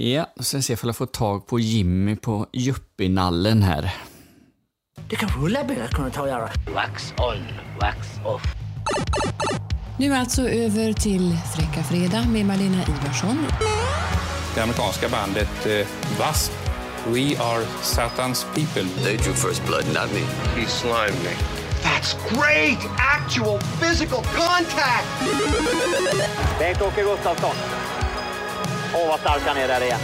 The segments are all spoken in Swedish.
Ja, då ska vi se ifall jag får tag på Jimmy på Juppinallen här. Det kanske Ulla-Britt kunde ta och göra. Wax on, wax off. Nu alltså över till Fräcka Fredag med Malena Ivarsson. Det amerikanska bandet eh, W.A.S.P. We are Satans people. They drew first blood, not me. He slimed me. That's great! Actual physical contact! Bengt-Åke Gustafsson. Åh, vad stark han är där igen.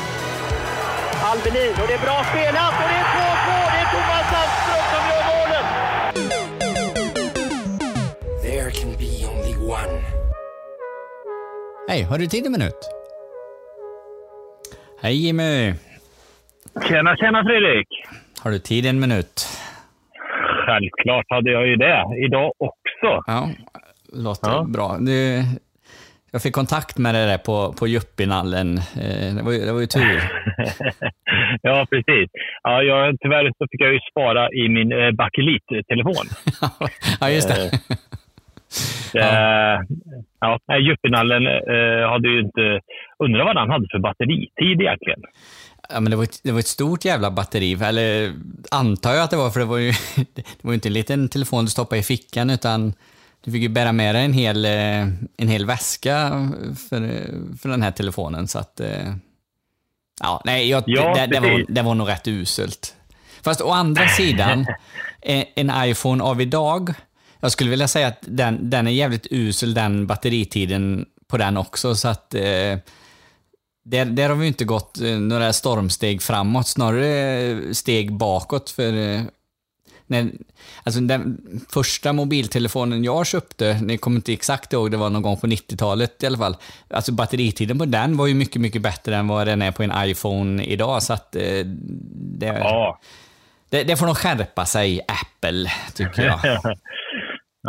Albelin, och det är bra spelat och det är 2-2! Det är Thomas Sandström som gör målet! There can be only one. Hej, har du tid en minut? Hej Jimmy! Tjena, tjena Fredrik! Har du tid en minut? Självklart hade jag ju det. Idag också. Ja, låter Ja. bra. Du, jag fick kontakt med dig där på, på Juppinallen. Eh, Det var, ju- det var ju tur. ja, precis. Ja, jag, tyvärr så fick jag ju spara i min eh, bakelit-telefon. ja, just det. Eh, ja, nej, Juppinallen eh, hade ju inte... Undrar vad han hade för batteritid egentligen. Ja, men det, var ett, det var ett stort jävla batteri, eller antar jag att det var, för det var ju det var inte en liten telefon du stoppade i fickan, utan du fick ju bära med dig en hel, eh, en hel väska för, för den här telefonen. Så att, eh, ja, nej, jag, Ja, det, det, var, det var nog rätt uselt. Fast å andra sidan, eh, en iPhone av idag, jag skulle vilja säga att den, den är jävligt usel, den batteritiden på den också, så att eh, där, där har vi inte gått eh, några stormsteg framåt, snarare eh, steg bakåt. För eh, när, alltså den första mobiltelefonen jag köpte, ni kommer inte exakt ihåg, det var någon gång på 90-talet i alla fall. Alltså batteritiden på den var ju mycket, mycket bättre än vad den är på en iPhone idag. Så att eh, det, Ja. Det, det får nog skärpa sig, Apple, tycker jag.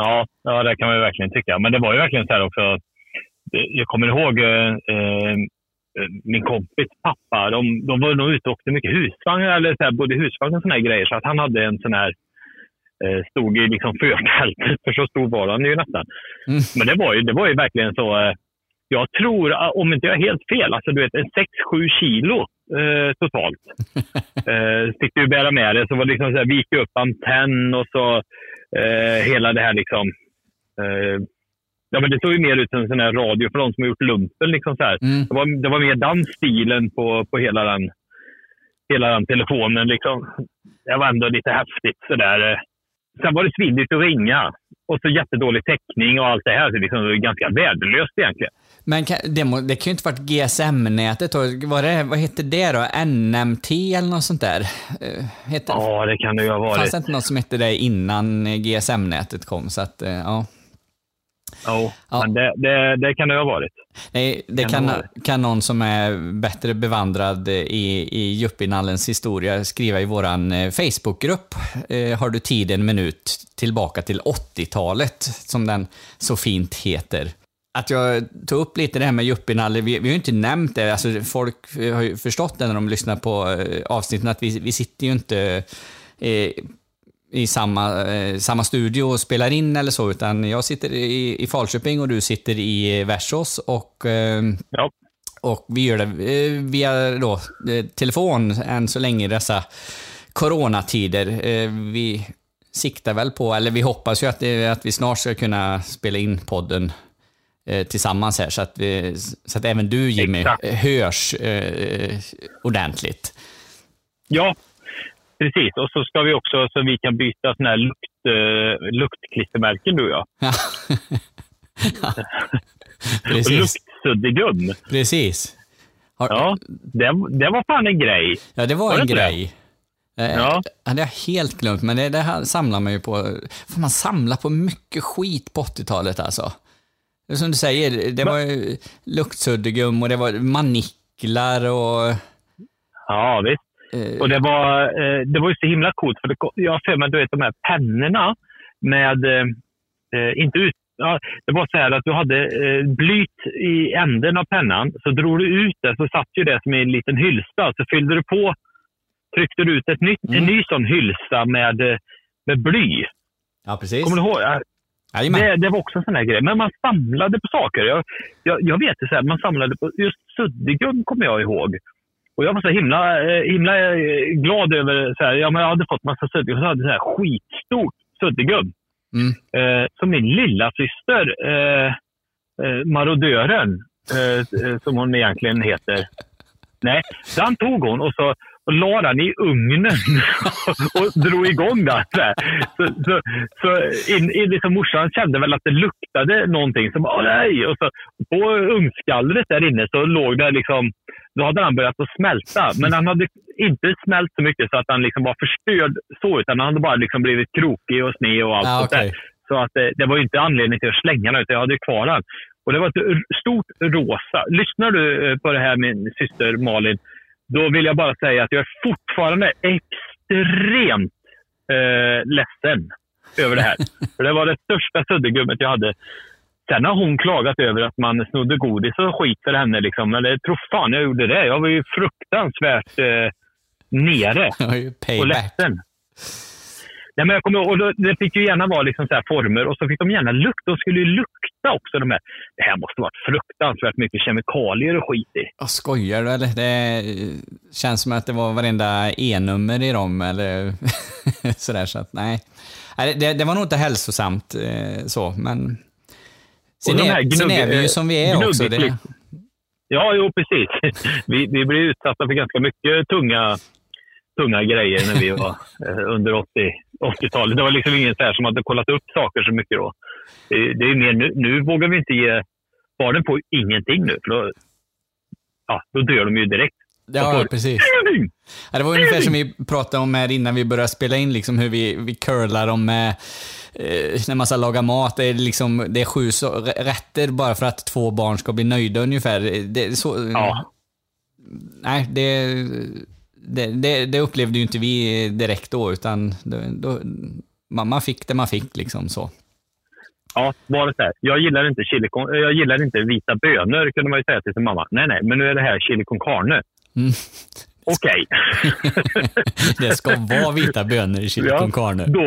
ja, ja, det kan man verkligen tycka. Men det var ju verkligen så här också. Jag kommer ihåg eh, eh, min kompis pappa. De, de var nog ute och åkte mycket husvagn, eller så här, både husvagn och såna här grejer. Så att han hade en sån här stod i liksom förtältet, för så stor var han ju nästan. Mm. Men det var ju, det var ju verkligen så. Eh, jag tror, eh, om inte jag är helt fel, alltså du vet en 6-7 kilo eh, totalt. eh, fick du bära med det. Så var det liksom så här, vika upp antenn och så eh, hela det här liksom. Eh, ja, men det såg ju mer ut som en sån här radio för de som har gjort lumpen. Liksom så här. Mm. Det, var, det var mer den stilen på, på hela, den, hela den telefonen. Liksom. Det var ändå lite häftigt. Så där. eh. Sen var det svindigt att ringa. Och så jättedålig täckning och allt det här. Så liksom, det var ganska värdelöst egentligen. Men kan, det, må, det kan ju inte varit GSM-nätet då. Var det, vad hette det då? NMT eller något sånt där? Eh, Hette, Ja, det kan det ju ha varit. Fanns det inte något som hette det innan GSM-nätet kom? Så att, eh, ja. Jo, Ja. men det, det, det kan det ha varit. Nej, det Kan kan, vara kan någon som är bättre bevandrad i, i Juppinallens historia skriva i våran eh, Facebookgrupp. Eh, har du tid en minut tillbaka till 80-talet, som den så fint heter. Att jag tog upp lite det här med Juppinalle, vi, vi har ju inte nämnt det, alltså folk har ju förstått det när de lyssnar på eh, avsnitten, att vi, vi sitter ju inte eh, i samma, eh, samma studio och spelar in eller så, utan jag sitter i, i Falköping och du sitter i Värsås och, eh, Ja. och vi gör det eh, via då, eh, telefon än så länge i dessa coronatider. Eh, vi siktar väl på, eller vi hoppas ju att, att vi snart ska kunna spela in podden tillsammans här så att, vi, så att även du Jimmy Exakt. hörs eh, ordentligt. Ja, precis. Och så ska vi också, så vi kan byta såna här lukt, eh, luktklistermärken du och jag. Ja. Och Precis. luktsuddgum. Precis. Har, Ja, det, det var fan en grej. Ja, det var, Var det en det? grej. Eh, Ja. hade jag helt glömt, men det, det här samlar man ju på. För man samlar på mycket skit på 80-talet alltså. Det Som du säger, det var ju luktsuddgum och det var maniklar och... Ja, visst. Eh, Och det var, eh, det var ju så himla coolt. För det, jag har för mig, du vet de här pennorna med, eh, inte ut, ja, det var så här att du hade eh, blyt i änden av pennan. Så drog du ut det så satt ju det som i en liten hylsa. Så fyllde du på, tryckte du ut ett nytt, Mm. en ny sån hylsa med, med bly. Ja, precis. Kommer du ihåg? Det, det var också en sån här grej. Men man samlade på saker. Jag, jag, jag vet det så här, man samlade på just suddgum kommer jag ihåg. Och jag var så himla, eh, himla eh, glad över, så här, ja, men jag hade fått massa suddgum. Så hade jag så här skitstort suddgum. Mm. Eh, som min lilla syster eh, eh, marodören, eh, som hon egentligen heter. Nej, den tog hon och så la den i ugnen och drog igång den. Så, så, så, så in, in, liksom morsan kände väl att det luktade någonting. Som, Åh, nej! Och så, på ugnsgallret där inne så låg det liksom, då hade den börjat att smälta. Men den hade inte smält så mycket så att den liksom var förstörd så, utan den hade bara liksom blivit krokig och sned och allt Ah, sånt där. okej. Så att det, det var inte anledning till att slänga den, utan jag hade kvar den. Och det var ett stort rosa. Lyssnar du eh, på det här, min syster Malin, då vill jag bara säga att jag är fortfarande extremt eh, ledsen över det här. För det var det största suddgummet jag hade. Sen har hon klagat över att man snodde godis och skit för henne. Liksom. Men det tror fan jag gjorde det. Jag var ju fruktansvärt eh, nere och ledsen. Nej, men jag kommer, och då, det fick ju gärna vara liksom så former och så fick de gärna lukta. De skulle ju lukta också. De här. Det här måste varit fruktansvärt mycket kemikalier och skit i. Jag skojar du eller? Det känns som att det var varenda E-nummer i dem eller sådär så att nej. Det, det var nog inte hälsosamt eh, så, men sen är, gnugg- sen är vi ju som vi är också. Det. Ja, jo precis. Vi, vi blev utsatta för ganska mycket tunga, tunga grejer när vi var eh, under 80 80-talet. Det var liksom ingen så som hade kollat upp saker så mycket då. Det, är mer nu, nu vågar vi inte ge barnen på ingenting nu. För då, ja, då dör de ju direkt. ja, precis. Ja, det var ungefär som vi pratade om här innan vi började spela in, liksom hur vi, vi curlar dem med eh, när man ska laga mat. Det är, liksom, det är sju så, rätter bara för att två barn ska bli nöjda ungefär. Det, så, Ja. Nej, det, det, det, det upplevde ju inte vi direkt då, utan då, då, mamma fick det man fick liksom så. Ja, var det så här. Jag gillar inte chili jag gillar inte vita bönor, kunde man ju säga till sin mamma. Nej, nej, men nu är det här chili con carne. Mm. Okej. Det ska vara vita bönor i chili con carne. Då,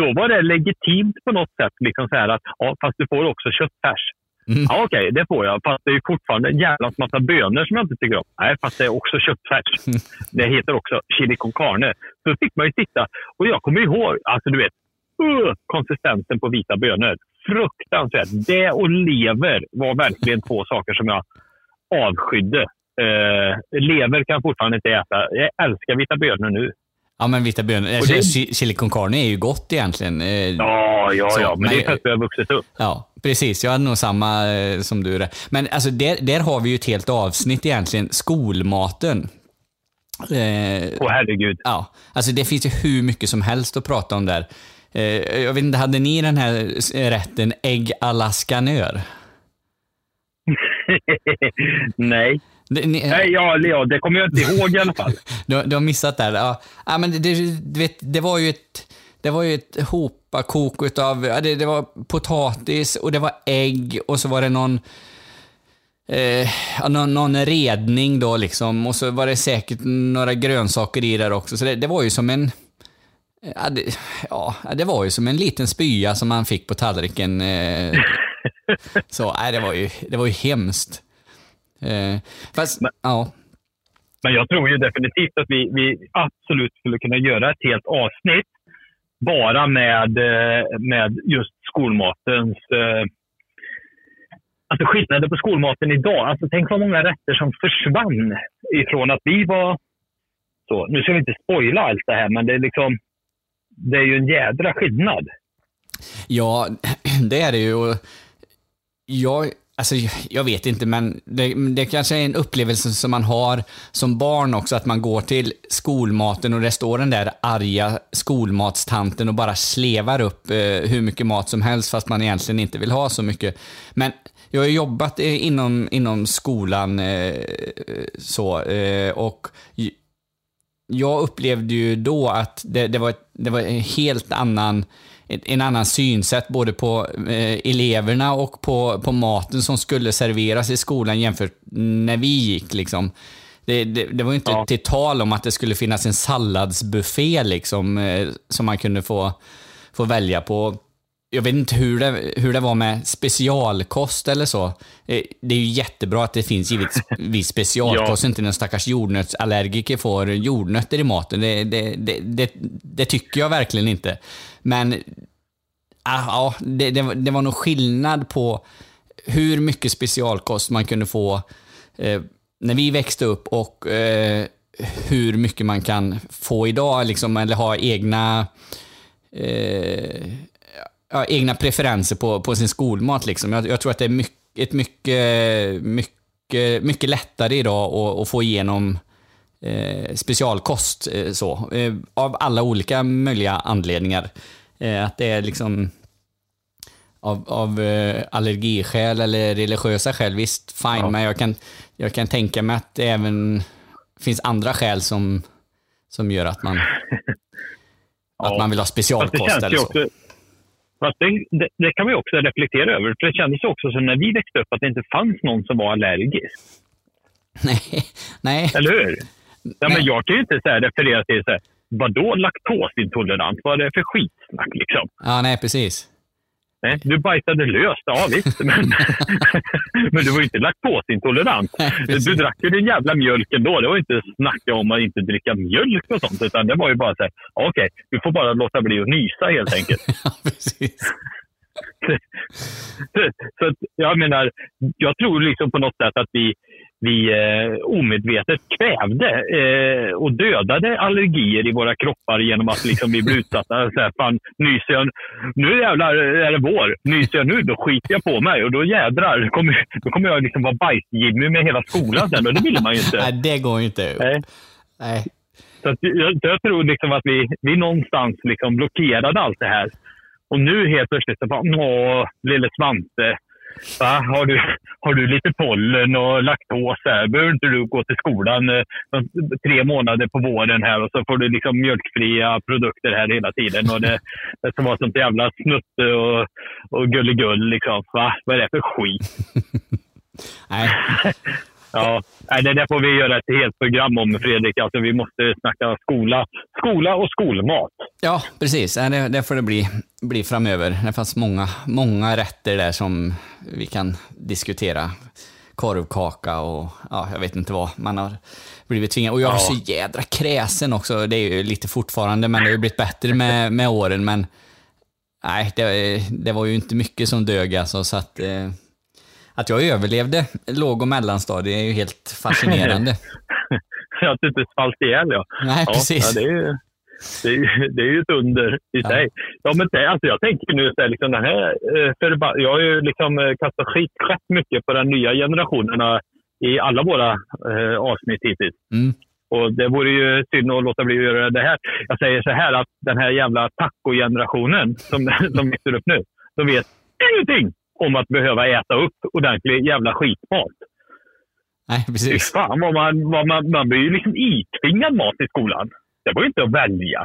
då var det legitimt på något sätt. Liksom så att, ja, fast du får också köttfärs. Mm. Ja, okej, det får jag. Fast det är fortfarande en jävla massa bönor som jag inte tycker om. Nej, fast det är också köttfärs. Det heter också chili con carne. Så fick man ju titta. Och jag kommer ihåg, alltså du vet, uh, konsistensen på vita bönor. Fruktansvärt. Det och lever var verkligen två saker som jag avskydde. Eh, lever kan jag fortfarande inte äta. Jag älskar vita bönor nu. Ja, men vita bönor. Och Alltså, det- chi- Chili con carne är ju gott egentligen. Eh, Ja, ja, Så, ja. Men, men- det är för att vi har vuxit upp. Ja, precis. Jag hade nog samma eh, som du. Men alltså, där, där har vi ju ett helt avsnitt egentligen. Skolmaten. Eh, Åh herregud. ja, alltså det finns ju hur mycket som helst att prata om där. Eh, jag vet inte, hade ni den här eh, rätten ägg à la skanör? Nej. Det, ni, Nej, ja, ja, det kommer jag inte ihåg i alla fall. Du, du har missat där. Ja, ja men det, det, vet, det var ju ett, det var ju ett hopakok utav, ja, det, det var potatis och det var ägg och så var det någon, eh, någon, någon redning då liksom och så var det säkert några grönsaker i där också. Så det, det var ju som en, ja det, ja, det var ju som en liten spya som man fick på tallriken. Eh, så, nej, det var ju, det var ju hemskt. Eh, fast, ja. Men jag tror ju definitivt att vi, vi absolut skulle kunna göra ett helt avsnitt bara med, eh, med just skolmatens... Eh, alltså skillnader på skolmaten idag. Alltså tänk vad många rätter som försvann ifrån att vi var... Så, nu ska vi inte spoila allt det här, men det är liksom... Det är ju en jädra skillnad. Ja, det är det ju. Jag, alltså, jag vet inte, men det, det kanske är en upplevelse som man har som barn också, att man går till skolmaten och det står den där arga skolmatstanten och bara slevar upp eh, hur mycket mat som helst fast man egentligen inte vill ha så mycket. Men jag har jobbat eh, inom, inom skolan eh, så eh, och jag upplevde ju då att det, det, var, ett, det var en helt annan en annan synsätt både på eh, eleverna och på, på maten som skulle serveras i skolan jämfört när vi gick. Liksom. Det, det, det var inte Ja. till tal om att det skulle finnas en salladsbuffé liksom, eh, som man kunde få, få välja på. jag vet inte hur det, hur det var med specialkost eller så. Eh, Det är ju jättebra att det finns givetvis specialkost, inte när stackars jordnötsallergiker får jordnötter i maten. Det, det, det, det tycker jag verkligen inte. Men ah, ja, det, det, var- det var nog skillnad på hur mycket specialkost man kunde få eh, när vi växte upp och eh, hur mycket man kan få idag, liksom, eller ha egna eh, ja, egna preferenser på, på sin skolmat. Liksom. Jag, jag tror att det är mycket, ett mycket, mycket, mycket lättare idag att, att få igenom eh, specialkost. Eh, så, eh, av alla olika möjliga anledningar. Att det är liksom av, av allergiskäl eller religiösa skäl, visst, fine. Men jag kan, jag kan tänka mig att det även finns andra skäl som, som gör att man, att man vill ha specialkost eller så. också, fast det, det, det kan ju också reflektera över. För det kändes också som när vi växte upp att det inte fanns någon som var allergisk. Nej, nej. Eller hur? Ja, men jag kan ju inte så här referera till så här, vadå laktosintolerant? Vad är det för skitsnack liksom? Ja, nej, precis. Nej, du bajsade löst, ja visst. Men, men du var ju inte laktosintolerant. Du drack ju din jävla mjölk ändå. Det var inte snacka om att inte dricka mjölk och sånt. Utan det var ju bara så här, okej, du får bara låta bli att nysa helt enkelt. Ja, precis. så att, jag menar, jag tror liksom på något sätt att vi, vi eh, omedvetet kvävde eh, och dödade allergier i våra kroppar genom att liksom vi blev utsatta. Så här, fan, nyser jag, nu jävlar är det vår. Nyser jag nu, då skiter jag på mig och då jädrar, då kommer, då kommer jag liksom vara bajs-Jimmy med hela skolan sen och det vill man ju inte. Nej, det går ju inte. Nej. Nej. Så att jag, jag tror liksom att vi, vi någonstans liksom blockerade allt det här. Och nu helt plötsligt så bara, åh, lille Svante. Va? Har, du, har du lite pollen och laktos här? Behöver inte du gå till skolan eh, tre månader på våren här och så får du liksom mjölkfria produkter här hela tiden. Och det, det ska vara sånt jävla snutte och, och gulligull. Liksom. Va? Vad är det för skit? Nej. Ja, det där får vi göra ett helt program om Fredrik. Alltså, vi måste snacka skola, skola och skolmat. Ja, precis. Det, det får det bli, bli framöver. Det fanns många, många rätter där som vi kan diskutera. Korvkaka och ja, jag vet inte vad. Man har blivit tvingad. Och jag är Ja. så jädra kräsen också. Det är ju lite fortfarande, men det har ju blivit bättre med, med åren. Men nej, det, det var ju inte mycket som dög alltså. Så att, eh, att jag överlevde låg och mellanstadie är ju helt fascinerande. att du inte svalt ihjäl. Ja. Nej, ja, precis. Ja, det, är, ju- det, är, ju- det är ju ett under i sig. Ja, men det, alltså, jag tänker nu så här, liksom, den här, eh, förba- jag har ju liksom eh, kastat skit rätt mycket på den nya generationerna i alla våra eh, avsnitt hittills. Mm. Och det vore ju synd att låta bli att göra det här. Jag säger så här att den här jävla taco-generationen som, som växer upp nu, de vet ingenting om att behöva äta upp ordentlig jävla skitmat. Nej, Fy precis. fan vad man, vad man, man blir ju liksom itvingad mat i skolan. Det går ju inte att välja.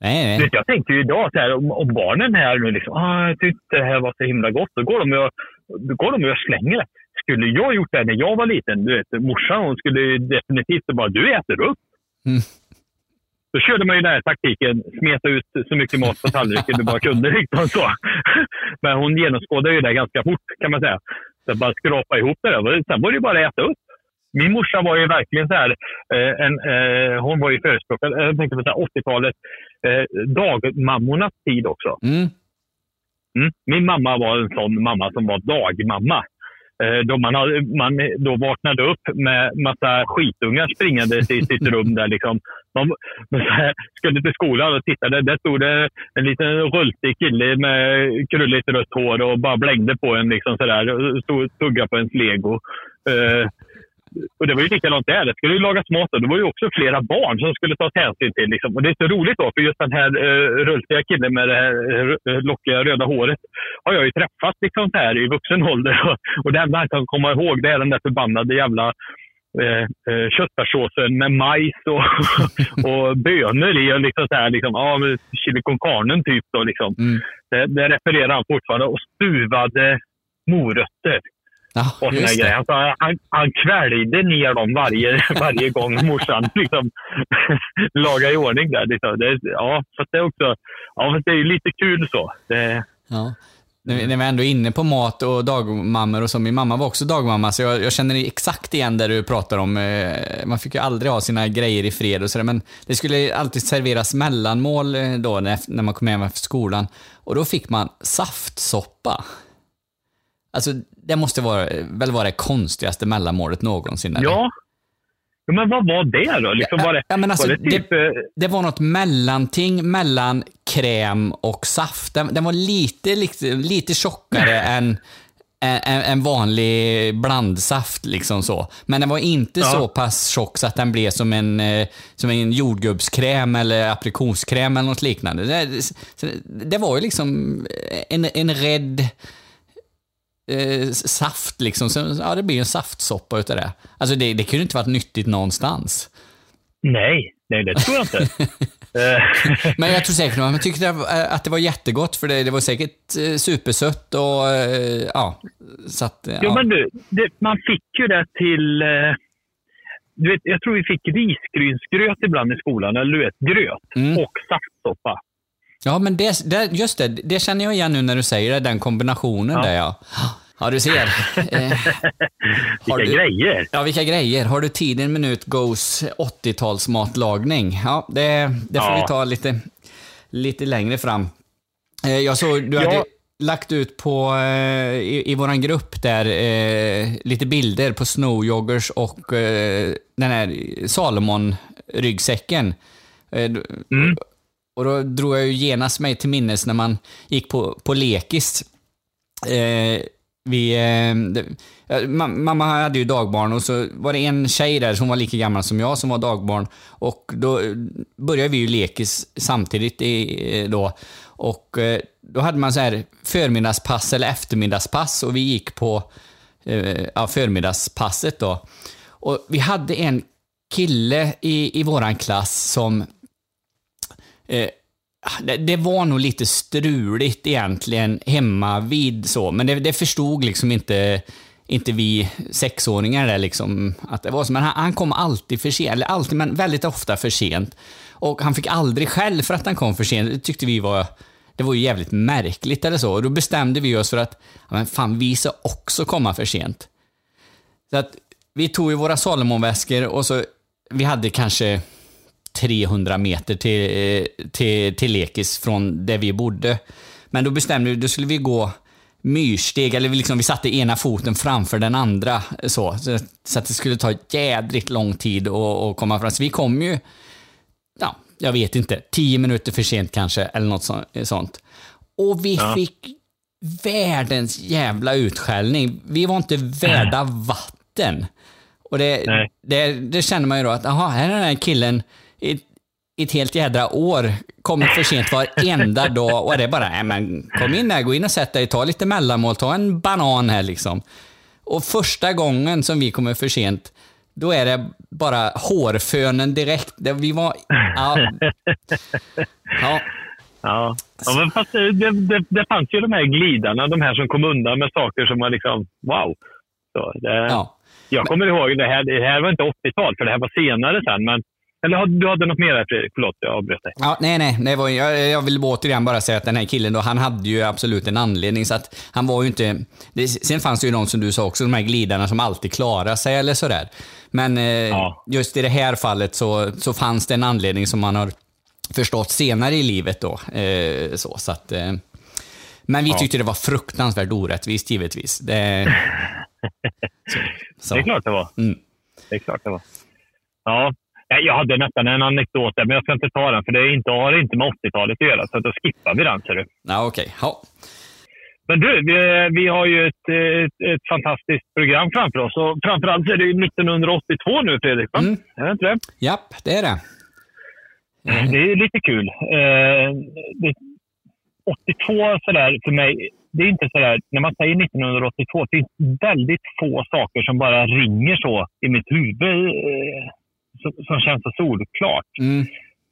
Nej, nej. Vet, jag tänkte ju idag så här, om, om barnen här nu liksom, ah, jag tyckte det här var så himla gott. Då går de och, då går de och slänger det. Skulle jag gjort det när jag var liten, du vet, morsan hon skulle definitivt bara, du äter upp. Mm. Då körde man ju den här taktiken, smeta ut så mycket mat på tallriken du bara kunde. Liksom så. Men hon genomskådade ju det ganska fort kan man säga. Så bara skrapa ihop det där. Sen var det ju bara att äta upp. Min morsa var ju verkligen så här, eh, en, eh, hon var ju förespråkare, eh, jag tänkte på så här 80-talet, eh, dagmammornas tid också. Mm. Mm. Min mamma var en sån mamma som var dagmamma. Eh, då man, har, man då vaknade upp med massa skitungar springande i sitt rum. där liksom. De, här, skulle till skolan och tittade. Där stod det en liten rultig kille med krulligt rött hår och bara blängde på en. Liksom så där, och stod och tuggade på ens lego. Eh, och det var ju likadant där. Det skulle ju lagas mat och det var ju också flera barn som skulle tas hänsyn till. Liksom. Och det är så roligt då, för just den här uh, rultiga killen med det här uh, lockiga röda håret har jag ju träffat liksom här i vuxen ålder. Och, och det enda han kan komma ihåg det är den där förbannade jävla eh, eh, köttfärssåsen med majs och, och bönor i. Och liksom så här, liksom, ja, chili con carnen typ. Då, liksom. Mm. det, det refererar han fortfarande. Och stuvade morötter Ja, och såna grejer. Alltså, han, han kväljde ner dem varje, varje gång morsan liksom, lagade i ordning där. Liksom. Det, ja, så att det är också, ja, fast det är lite kul så. Det, Ja. När vi, ändå är inne på mat och dagmammor och så. Min mamma var också dagmamma, så jag, jag känner exakt igen det du pratar om. Eh, Man fick ju aldrig ha sina grejer i fred och sådär, men det skulle alltid serveras mellanmål eh, då när, när man kom hem efter skolan. Och då fick man saftsoppa. Alltså, det måste vara, väl vara det konstigaste mellanmålet någonsin. eller? Ja. Men vad var det då? Liksom, var det, Ja, men alltså, var det typ... eh, det var något mellanting mellan kräm och saft. Den, den var lite, lite, lite tjockare än en, en vanlig blandsaft. Liksom så. Men den var inte Ja. så pass tjock så att den blev som en, eh, som en jordgubbskräm eller aprikoskräm eller något liknande. Det, det var ju liksom en, en rädd eh, saft. Liksom. Så, ja, det blir en saftsoppa utav det. Alltså det, det kunde inte varit nyttigt någonstans. Nej, nej det tror jag inte. Eh, Men jag tror säkert att man tyckte att det var jättegott för det, det var säkert eh, supersött och eh, ja. Så att, eh, Jo, ja. men du, det, man fick ju det till... Eh, du vet, jag tror vi fick risgrynsgröt ibland i skolan, eller du vet, gröt Mm. och saftsoppa. Ja, men det, det, just det, det känner jag igen nu när du säger det, den kombinationen Ja. där ja. Ja, du ser. Eh, Vilka du- grejer! Ja, vilka grejer. Har du tid en minut Goes 80-talsmatlagning? Ja, det, det får Ja. vi ta lite, lite längre fram. Eh, Jag såg du Ja. hade lagt ut på, eh, i, i våran grupp där, eh, lite bilder på snowjoggers och eh, den här Salomon-ryggsäcken. Eh, Mm. Och då drog jag ju genast mig till minnes när man gick på, på lekis. Eh, vi, eh, det, mamma hade ju dagbarn och så var det en tjej där som var lika gammal som jag som var dagbarn. Och då började vi ju lekis samtidigt i, eh, då. Och eh, då hade man så här förmiddagspass eller eftermiddagspass och vi gick på eh, ja, förmiddagspasset då. Och vi hade en kille i, i våran klass som det, det var nog lite struligt egentligen hemma vid så, men det, det förstod liksom inte, inte vi sexåringar där liksom att det var så. Men han, han kom alltid för sent, eller alltid, men väldigt ofta för sent. Och han fick aldrig skäll för att han kom för sent. Det tyckte vi var, det var ju jävligt märkligt eller så. Och då bestämde vi oss för att, ja, men fan vi ska också komma för sent. Så att vi tog ju våra Salomonväskor och så, vi hade kanske 300 meter till, eh, till, till lekis från där vi bodde. Men då bestämde vi, då skulle vi gå myrsteg, eller vi, liksom, vi satte ena foten framför den andra. Så, så, att det skulle ta jädrigt lång tid att, komma fram. Så vi kom ju, ja, jag vet inte, 10 minuter för sent kanske, eller något så- sånt. Och vi Ja. fick världens jävla utskällning. Vi var inte värda vatten. Och det, det, det känner man ju då att, jaha, här är den här killen i ett, i ett helt jädra år kommit för sent varenda dag och det är bara, nej men kom in här, gå in och sätt dig, ta lite mellanmål, ta en banan här liksom. Och första gången som vi kommer för sent, då är det bara hårfönen direkt. Vi var, ja, ja, Ja, ja men fast det, det, det fanns ju de här glidarna, de här som kom undan med saker som var liksom wow. Så det, ja. Jag kommer ihåg, det här, det här var inte 80-tal, för det här var senare sen. Men, eller du hade något mer här Fredrik? Förlåt, jag avbröt dig. Ja, nej, nej. Var, jag, jag vill återigen bara säga att den här killen då, han hade ju absolut en anledning. Så att han var ju inte... Det, sen fanns det ju de som du sa också, de här glidarna som alltid klarar sig eller sådär. Men eh, Ja. just i det här fallet så, så fanns det en anledning som man har förstått senare i livet då. Eh, så, så att, eh, men vi Ja. tyckte det var fruktansvärt orättvist givetvis. Det, så, så. Det är klart det var. Mm. Det är klart det var. Ja, Nej, jag hade nästan en anekdot där, men jag ska inte ta den, för det är inte, har inte med 80-talet att göra. Så då skippar vi den, ser du. Ja, okej. Ja. Men du, vi, vi har ju ett, ett, ett fantastiskt program framför oss. Och framförallt är det ju 1982 nu, Fredrik. Mm. Är det inte det? Japp, det är det. Det är lite kul. Eh, det, 82 sådär för mig, det är inte sådär, när man säger 1982, det finns väldigt få saker som bara ringer så i mitt huvud eh, som, som känns så solklart. Mm.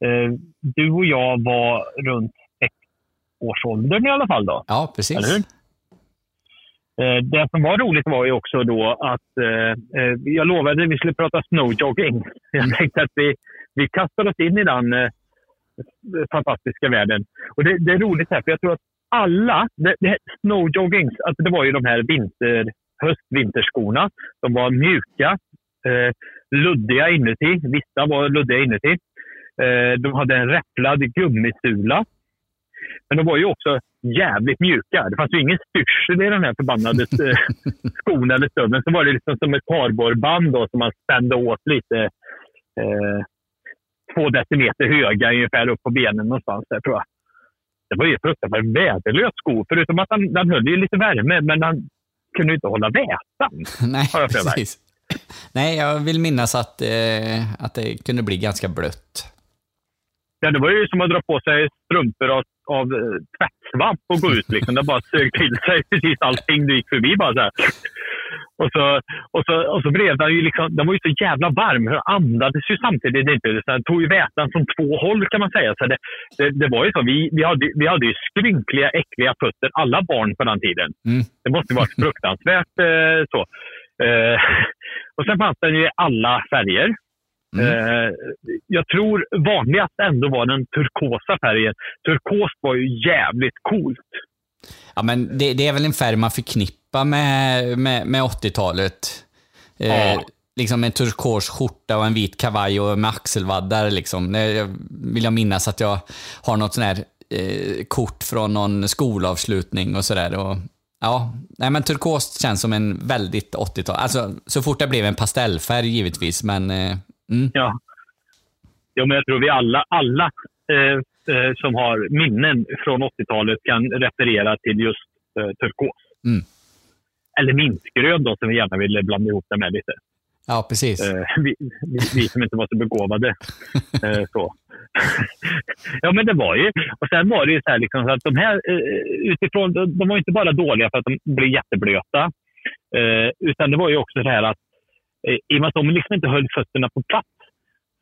Eh, du och jag var runt sexårsåldern i alla fall då. Ja, precis. Eh, Det som var roligt var ju också då att eh, eh, jag lovade att vi skulle prata snowjogging. Jag tänkte att vi, vi kastar oss in i den eh, fantastiska världen. Och det, det är roligt här, för jag tror att alla, det, det, snowjoggings, alltså det var ju de här vinter, höst-vinterskorna. De var mjuka, eh, luddiga inuti. Vissa var luddiga inuti. Eh, de hade en räpplad gummisula. Men de var ju också jävligt mjuka. Det fanns ju ingen styrsel i den här förbannade eh, skon eller stöveln. Så var det liksom som ett kardborreband som man spände åt lite. Eh, två decimeter höga ungefär upp på benen någonstans där tror jag. Det var ju fruktansvärt väderlös sko. Förutom att den, höll ju lite värme, men den kunde ju inte hålla vätan. Nej, precis. Nej, jag vill minnas att, eh, att det kunde bli ganska blött. Ja, det var ju som att dra på sig strumpor av, av eh, tvättsvamp och gå ut. Liksom. Det bara sög till sig precis allting du gick förbi. Bara så här. Och så, och så, och så blev den ju liksom, den var ju så jävla varm. Den andades ju samtidigt inte. Den tog ju vätan från två håll kan man säga. Så det, det, det var ju så. Vi, vi, hade, vi hade ju skrynkliga, äckliga fötter, alla barn på den tiden. Mm. Det måste ju varit fruktansvärt eh, så. Eh, och sen fanns den i alla färger. Eh, jag tror vanligast ändå var den turkosa färgen. Turkos var ju jävligt coolt. Ja, men det, det är väl en färg man förknippar med, med, med 80-talet. Eh, Ja. Liksom en turkos skjorta och en vit kavaj och med axelvaddar. Liksom. Jag vill jag minnas att jag har något sån här eh, kort från någon skolavslutning och sådär. Ja, nej, men turkos känns som en väldigt 80-tal. Alltså, så fort det blev en pastellfärg givetvis, men eh, mm. Ja. ja, men jag tror vi alla, alla eh, eh, som har minnen från 80-talet kan referera till just eh, turkos. Mm. Eller mintgrön då, som vi gärna ville blanda ihop det med lite. Ja, precis. Eh, vi, vi, vi som inte var så begåvade. Eh, så. ja, men det var ju. Och sen var det ju så här liksom, så att de här eh, utifrån, de, var var inte bara dåliga för att de blev jätteblöta. Eh, utan det var ju också så här att eh, i och med att de liksom inte höll fötterna på plats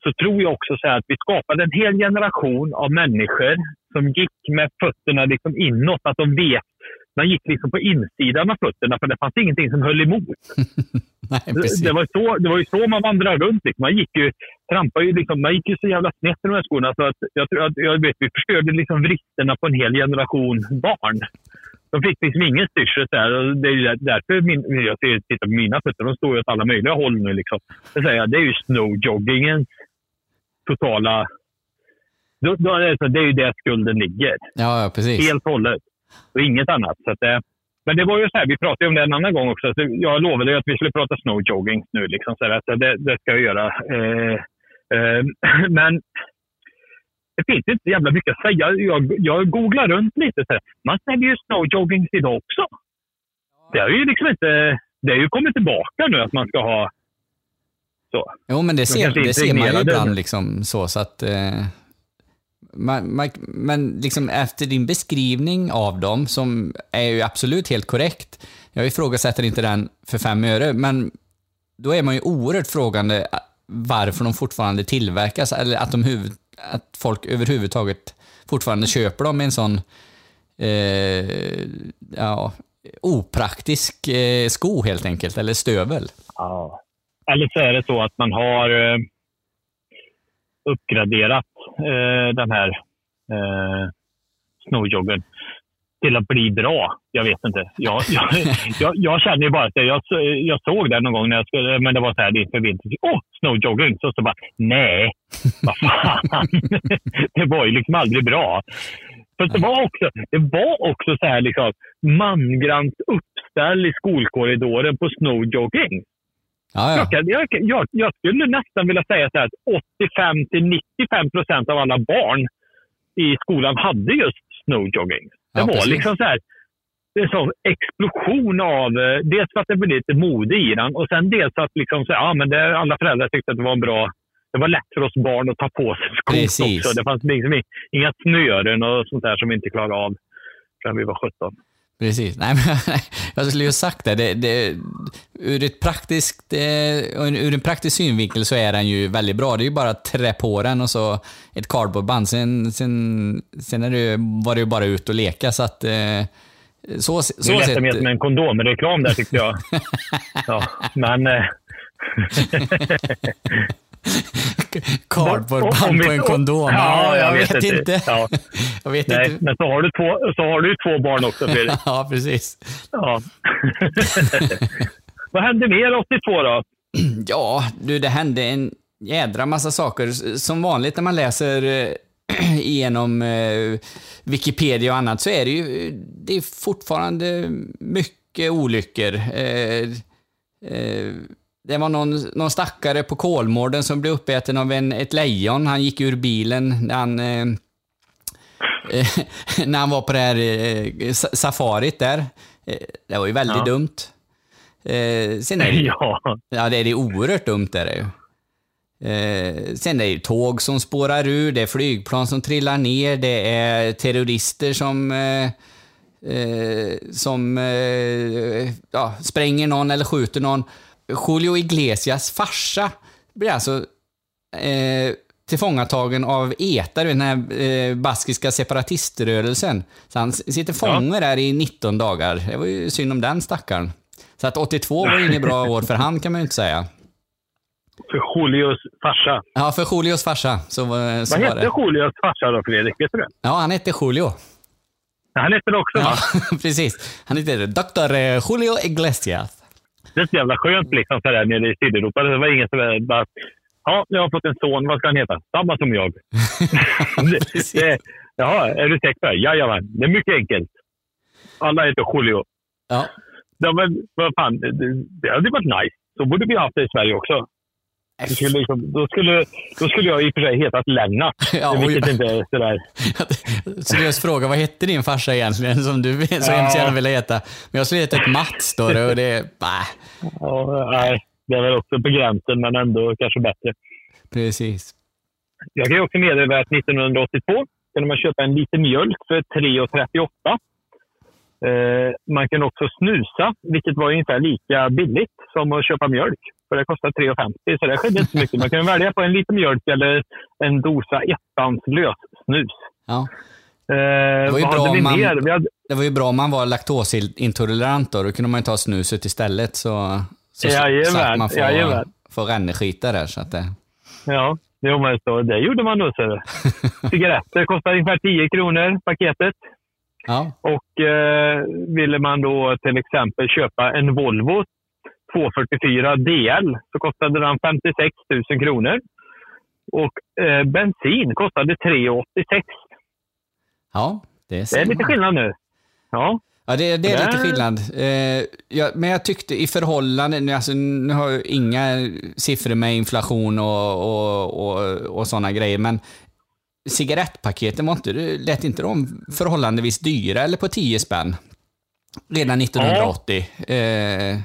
så tror jag också så här att vi skapade en hel generation av människor som gick med fötterna liksom inåt. Att de vet, man gick liksom på insidan av fötterna för det fanns ingenting som höll emot. Nej, precis. Det, det, var så, det var ju så man vandrade runt. Liksom. Man gick ju, trampade ju liksom, man gick ju så jävla snett i de här skorna så att jag jag vet, vi förstörde liksom vristerna på en hel generation barn. De fick liksom ingen styrsel det är därför min, jag ser, tittar på mina fötter. De står ju åt alla möjliga håll nu. Liksom. Det, säger det är ju snowjoggingens totala... Då, då, är det så- det är ju där skulden ligger. Ja, ja, precis. Helt och hållet. Och inget annat. Så att, eh, men det var ju så här, vi pratade om det en annan gång också. Så jag lovade ju att vi skulle prata snowjogging nu. Liksom, så så det, det ska jag göra. Eh, eh, men det finns inte så jävla mycket att säga. Jag, jag googlar runt lite. Så här. Man säljer ju snowjoggings idag också. Det har ju liksom inte... Det har ju kommit tillbaka nu att man ska ha så. Jo, men det ser, det ser man ju ibland liksom så, så att... Eh, man, man, men liksom efter din beskrivning av dem, som är ju absolut helt korrekt, jag ifrågasätter inte den för fem öre, men då är man ju oerhört frågande eh, varför de fortfarande tillverkas, eller att, de huvud, att folk överhuvudtaget fortfarande köper dem i en sån eh, ja, opraktisk eh, sko helt enkelt, eller stövel. Ja. Eller så är det så att man har eh, uppgraderat eh, den här eh, snowjoggen till att bli bra. Jag vet inte. Jag, jag, jag, jag känner ju bara att jag, jag såg det någon gång när jag skulle, men det var så här inför vintern. Åh, snowjogging! Så, så bara, nej, vad fan. det var ju liksom aldrig bra. För det var också, det var också så här liksom, mangrant uppställ i skolkorridoren på snowjogging. Ja, ja. Jag, jag, jag, skulle nästan vilja säga så här att 85 till 95 procent av alla barn i skolan hade just snowjogging. Det Ja, var precis. liksom så här, det är en sån explosion av, eh, dels för att det blev lite mode i den och sen dels att liksom så ja, men det, alla föräldrar tyckte att det var en bra det var lätt för oss barn att ta på sig skor också. Det fanns liksom inga snören och sånt där som vi inte klarade av förrän vi var 17. Precis. Nej, men, jag skulle ju sagt det. det, det ur, ett praktiskt, eh, ur en praktisk synvinkel så är den ju väldigt bra. Det är ju bara att trä på den och så ett cardboardband. Sen, sen, sen är det, var det ju bara ut och leka. Så att, eh, så, Det så lät sett, mer som en kondomreklam där tyckte jag. ja, men... Cardboardband på en kondom? Ja, jag, vet inte. Ja. Jag vet Nej, inte. men så har, du två, så har du ju två barn också, Fredrik. Ja, precis. Ja. Vad hände mer 82 då? Ja, du, det hände en jädra massa saker. Som vanligt när man läser igenom eh, Wikipedia och annat så är det ju det är fortfarande mycket olyckor. Eh, eh, det var någon, någon stackare på Kolmården som blev uppäten av en, ett lejon. Han gick ur bilen när han, eh, eh, när han var på det här eh, sa- safarit där. Eh, det var ju väldigt Ja. dumt. Eh, sen är det, Ja. Ja, det är det oerhört dumt är det ju. Eh, sen är det ju tåg som spårar ur, det är flygplan som trillar ner, det är terrorister som, eh, eh, som eh, ja, spränger någon eller skjuter någon. Julio Iglesias farsa blir alltså eh, tillfångatagen av ETA, den här eh, baskiska separatiströrelsen. Så han sitter fånge där i 19 dagar. Det var ju synd om den stackaren. Så att 82 var inget bra år för han kan man ju inte säga. För Julius farsa. Ja, för Julios farsa så, så Vad hette det. Julius farsa då, Fredrik? Vet du det? Ja, han hette Julio. Han hette det också, Ja, va? precis. Han hette Dr. eh, Julio Iglesias. Så jävla skönt liksom sådär nere i Sydeuropa. Det var ingen som bara... Ja, jag har fått en son. Vad ska han heta? Samma som jag. det, det, jaha, är du säker? Jajamän. Det är mycket enkelt. Alla heter Julio. Ja, Ja, men vad fan, det, det hade varit nice. Så borde vi ha haft det i Sverige också. Det skulle liksom, då, skulle, då skulle jag i och för sig hetat Lennart. Ja, vilket inte är sådär... seriös fråga. Vad hette din farsa egentligen som du så hemskt gärna ville heta? Men jag skulle heta ett Mats det och det... Bah, Ja, nej, det är väl också på gränsen, men ändå kanske bättre. precis. Jag kan också meddela att 1982 kunde man köpa en liter mjölk för 3,38. Eh, man kan också snusa, vilket var ungefär lika billigt som att köpa mjölk. För det kostar 3,50 så det skedde inte så mycket. Man kan välja på en liter mjölk eller en dosa ettans lössnus. Ja. Eh, var ju bra om man- hade, Det var ju bra om man var laktosintolerant då. Då kunde man ju ta snuset istället så, så Jajamän, slapp man få, jajamän. få ränneskita där. Så att det, ja, jo, men så, det gjorde man nog. Så. Cigaretter kostar ungefär 10 kronor paketet. ja, Och eh, ville man då till exempel köpa en Volvo 244 DL så kostade den 56 000 kronor. Och eh, bensin kostade 3,86. ja, det är, Det är lite skillnad nu. Ja, Ja, det, det är lite skillnad. Eh, ja, men jag tyckte i förhållande, nu, alltså, nu har jag inga siffror med inflation och, och, och, och sådana grejer, men cigarettpaketen, var inte, lät inte de förhållandevis dyra eller på 10 spänn? Redan 1980. Eh,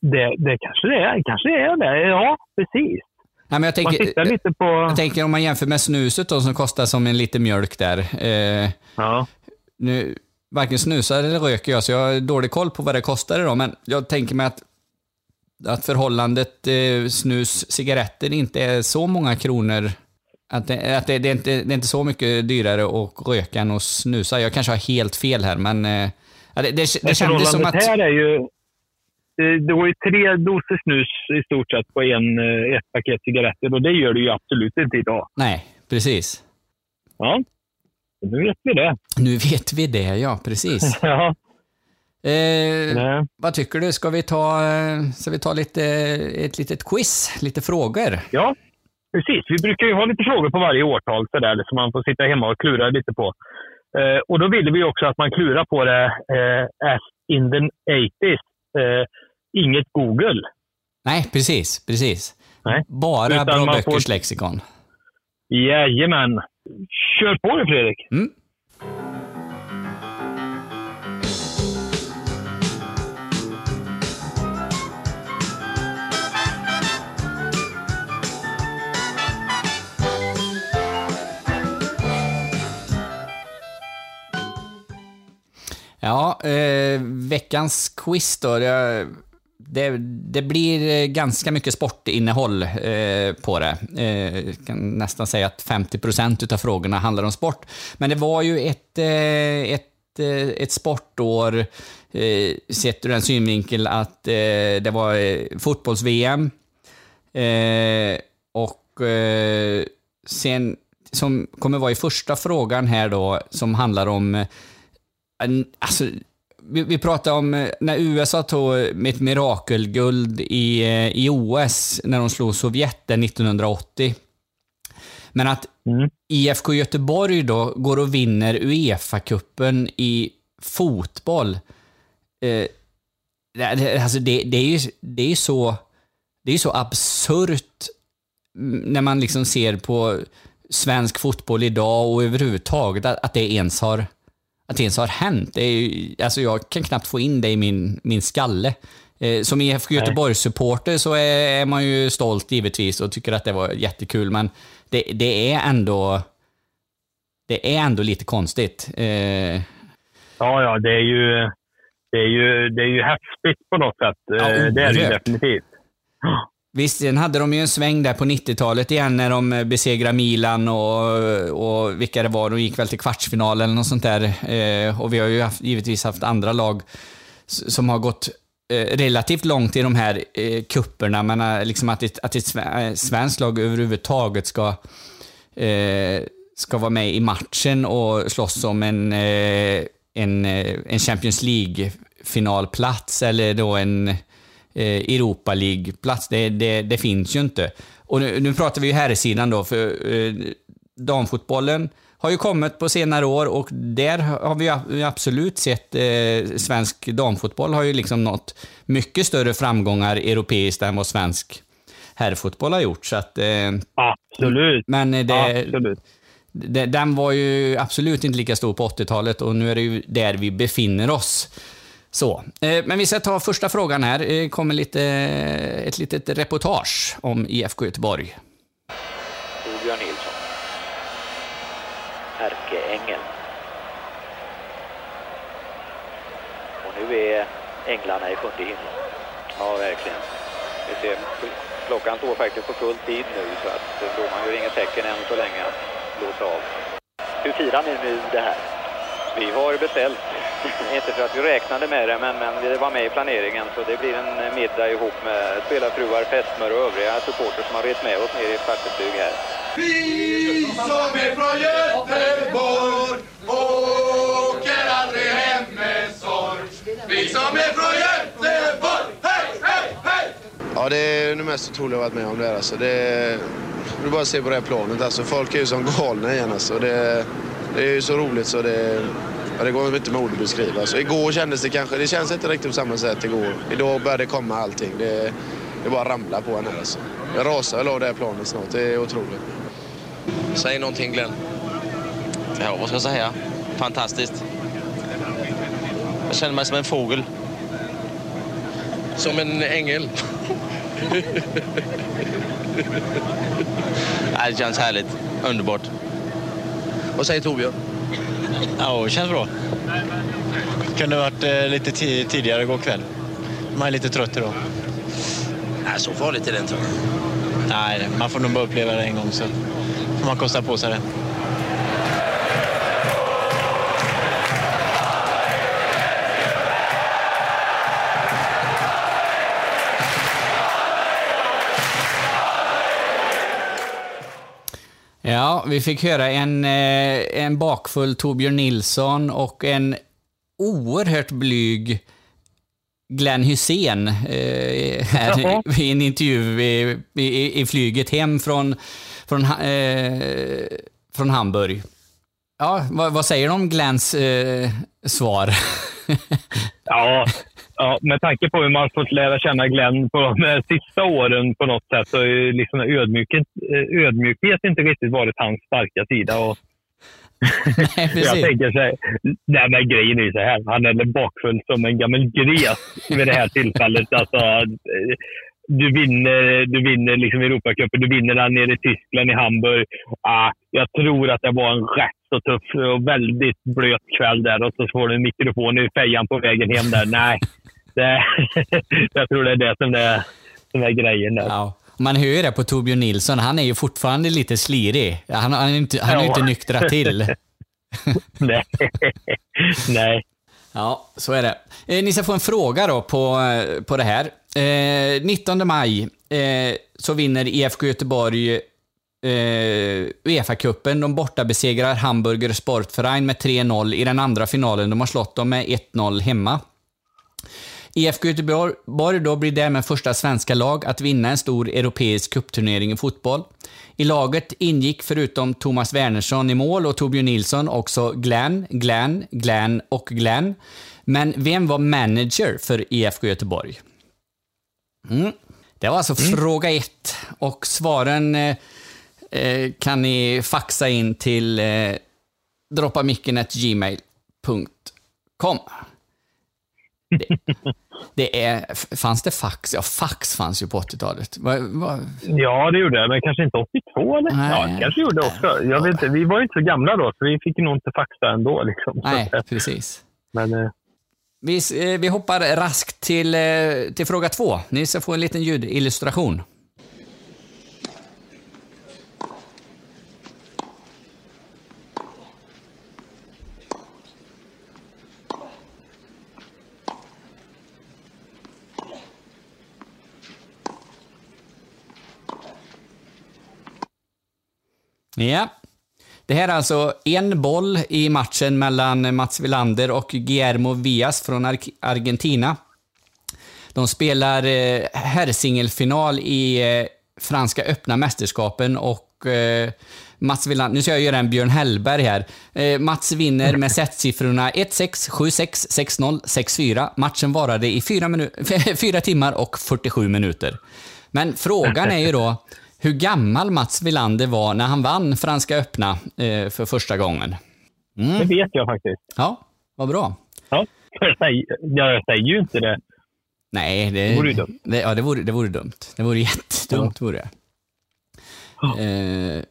det, det kanske det är. Kanske det är det. Ja, precis. nej, men jag, tänker, på... jag tänker om man jämför med snuset då, som kostar som en liter mjölk där. Eh, Ja, nu, varken snusar eller röker jag, så jag har dålig koll på vad det kostar idag, men jag tänker mig att, att förhållandet eh, snus-cigaretter inte är så många kronor. Att, det, att det, det, är inte, det är inte så mycket dyrare att röka än att snusa. Jag kanske har helt fel här, men eh, det, det, det Men kändes som att... här är ju... Det, var ju tre doser snus i stort sett på en, eh, ett paket cigaretter och det gör det ju absolut inte idag. Nej, precis. Ja, nu vet vi det. Nu vet vi det, ja, precis. Ja, Eh, vad tycker du? Ska vi ta, eh, ska vi ta lite, ett litet quiz? Lite frågor? ja, precis. Vi brukar ju ha lite frågor på varje årtal så där, som man får sitta hemma och klura lite på. Eh, och då ville vi också att man klurar på det eh, as in the 80s. Eh, inget Google. Nej, precis, precis. Nej. Bara Utan bra böckers får- lexikon. Jajamän. Kör på det Fredrik. Mm. Ja, eh, veckans quiz då. Det, det, det blir eh, ganska mycket sportinnehåll eh, på det. Eh, jag kan nästan säga att 50 procent av frågorna handlar om sport. Men det var ju ett, eh, ett, eh, ett sportår eh, sett ur den synvinkel att eh, det var eh, fotbolls-VM. Eh, och eh, sen, som kommer vara i första frågan här då, som handlar om, eh, alltså, vi, vi pratar om eh, när USA tog med ett mirakelguld i, eh, i OS, när de slog Sovjet 1980. Men att IFK Göteborg då går och vinner Uefa-cupen i fotboll. Eh, det, alltså det, det är ju det är så, det är så absurt mm, när man liksom ser på svensk fotboll idag och överhuvudtaget att, att det ens har att det ens har hänt. Det ju, alltså jag kan knappt få in det i min, min skalle. Eh, som IFK Göteborgs-supporter så är, är man ju stolt givetvis och tycker att det var jättekul, men det, det är ändå det är ändå lite konstigt. Eh, Ja, ja, det är ju, det är ju, det är ju häftigt på något sätt. Ja, Eh, det är det ju definitivt. Visst, sen hade de ju en sväng där på 90-talet igen när de eh, besegrade Milan och, och vilka det var. De gick väl till kvartsfinal eller något sånt där. Eh, och vi har ju haft, givetvis haft andra lag som har gått eh, relativt långt i de här eh, kupperna, men eh, liksom att ett, att ett eh, svenskt lag överhuvudtaget ska eh, ska vara med i matchen och slåss om en, en, en Champions League-finalplats eller då en Europa League-plats. Det, det, det finns ju inte. Och nu, nu pratar vi ju här sidan då, för eh, damfotbollen har ju kommit på senare år och där har vi absolut sett eh, svensk damfotboll har ju liksom nått mycket större framgångar europeiskt än vad svensk herrfotboll har gjort. Så att, eh, Absolut. men eh, det, Absolut. det, den var ju absolut inte lika stor på 80-talet och nu är det ju där vi befinner oss. Så, eh, men vi ska ta första frågan här. Det kommer lite, eh, ett litet reportage om IFK Göteborg. Torbjörn Nilsson. Ärkeängeln. Och nu är änglarna i sjunde himlen. Ja, verkligen. Vi ser, klockan står faktiskt på full tid nu så att domaren gör inget tecken än så länge att blåsa av. Hur firar ni nu det här? Vi har beställt, inte för att vi räknade med det, men, men det var med i planeringen. Så det blir en middag ihop med spelarfruar, fästmör och övriga supporters som har rest med oss ner i Svartestug här. Vi som är från Göteborg åker aldrig hem med sorg. Vi som är från Göteborg, hej, hej, hej! Ja, det är det mest otroliga jag varit med om. Det, här, alltså. det, du bara se på det här planet. Alltså. Folk är ju som galna igen. Alltså. Det, det är ju så roligt så det, ja, det går inte med ord att beskriva. Alltså, igår kändes det kanske, det känns inte riktigt på samma sätt igår. Idag började det komma allting. Det, det bara ramlar på en här alltså. Jag rasar väl av det här planet snart. Det är otroligt. Säg någonting Glenn. Ja, vad ska jag säga? Fantastiskt. Jag känner mig som en fågel. Som en ängel. Nej, det känns härligt. Underbart. Vad säger Torbjörn? Ja, det känns bra. Kunde varit eh, lite ti- tidigare igår kväll. Man är lite trött idag. Nej, så farligt är det inte. Nej, man får nog bara uppleva det en gång så får man kosta på sig det. Ja, vi fick höra en, eh, en bakfull Torbjörn Nilsson och en oerhört blyg Glenn Hussein eh, här Jaha. i, en intervju i, i, i flyget hem från, från, eh, från Hamburg. Ja, vad, vad säger du om Glenns eh, svar? Ja, ja, med tanke på hur man fått lära känna Glenn på de sista åren på något sätt så är liksom ödmjukhet, eh, ödmjukhet inte riktigt varit hans starka sida. Och Nej, jag tänker så här, nej men grejen är ju så här, han är bakfull som en gammal gres vid det här tillfället. Alltså, eh, du vinner, du vinner liksom Europacupen, du vinner den nere i Tyskland, i Hamburg. Ah, jag tror att det var en rätt så tuff och väldigt blöt kväll där och så får du en mikrofon i fejan på vägen hem där. Nej, det, jag tror det är det som är, som är grejen där. Ja. Man hör ju det på Torbjörn Nilsson, han är ju fortfarande lite slirig. Han, är inte, han är Ja. inte nyktrat till. Nej. Nej. Ja, så är det. Eh, Ni ska få en fråga då på, eh, på det här. Eh, 19 maj eh, så vinner IFK Göteborg eh, Uefa-cupen. De borta besegrar Hamburger Sportverein med 3-0 i den andra finalen. De har slått dem med 1-0 hemma. IFK Göteborg då blir därmed första svenska lag att vinna en stor europeisk cupturnering i fotboll. I laget ingick förutom Thomas Wernersson i mål och Torbjörn Nilsson också Glenn, Glenn, Glenn och Glenn. Men vem var manager för IFK Göteborg? Mm. Det var alltså fråga ett och svaren eh, eh, kan ni faxa in till eh, droppamicken.gmail.com. Det, det är, fanns det fax? Ja, fax fanns ju på 80-talet. Va, va? Ja, det gjorde det, men kanske inte 82 eller? Nej. Ja, det kanske gjorde också. Jag vet inte, vi var ju inte så gamla då, så vi fick nog inte faxa ändå. Liksom. Nej, att, precis. Men, eh, Vi, eh, vi hoppar raskt till, eh, till fråga två. Ni ska få en liten ljudillustration. Ja. Det här är alltså en boll i matchen mellan Mats Wilander och Guillermo Villas från Ar Argentina. De spelar eh, herrsingelfinal i eh, Franska öppna mästerskapen och eh, Mats Wilander, nu ska jag göra en Björn Hellberg här. Eh, Mats vinner med setsiffrorna 1-6, 7-6, 6-0, 6-4. Matchen varade i 4 timmar och 47 minuter. Men frågan är ju då hur gammal Mats Wilander var när han vann Franska öppna eh, för första gången. Mm. Det vet jag faktiskt. Ja, vad bra. Ja, jag säger, jag säger ju inte det. Nej, det, Det vore ju dumt. Det, ja, det vore, det vore dumt. Det vore jättedumt. Vore det. Eh,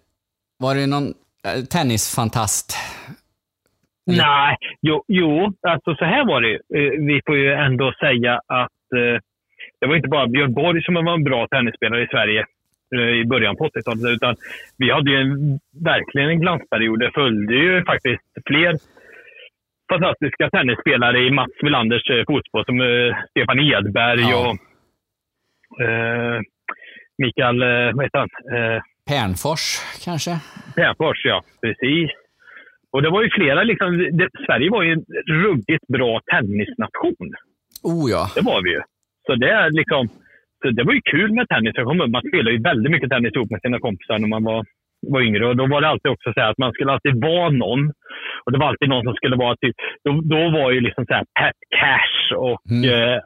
var det någon eh, tennisfantast? Nej, jo, jo, alltså så här var det ju. Eh, Vi får ju ändå säga att eh, det var inte bara Björn Borg som var en bra tennisspelare i Sverige i början på 80-talet, utan vi hade ju en, verkligen en glansperiod. Det följde ju faktiskt fler fantastiska tennisspelare i Mats Wilanders eh, fotboll, som eh, Stefan Edberg Ja. och eh, Mikael, eh, vad heter han? Eh, Pernfors, kanske? Pernfors, ja. Precis. Och det var ju flera, liksom, det, Sverige var ju en ruggigt bra tennisnation. Oh ja. Det var vi ju. Så det är liksom, så det var ju kul med tennis. Jag kommer ihåg, man spelade ju väldigt mycket tennis ihop med sina kompisar när man var, var yngre. Och då var det alltid också så här att man skulle alltid vara någon. Och det var alltid någon som skulle vara typ, då, då var ju liksom så här Pat Cash och eh,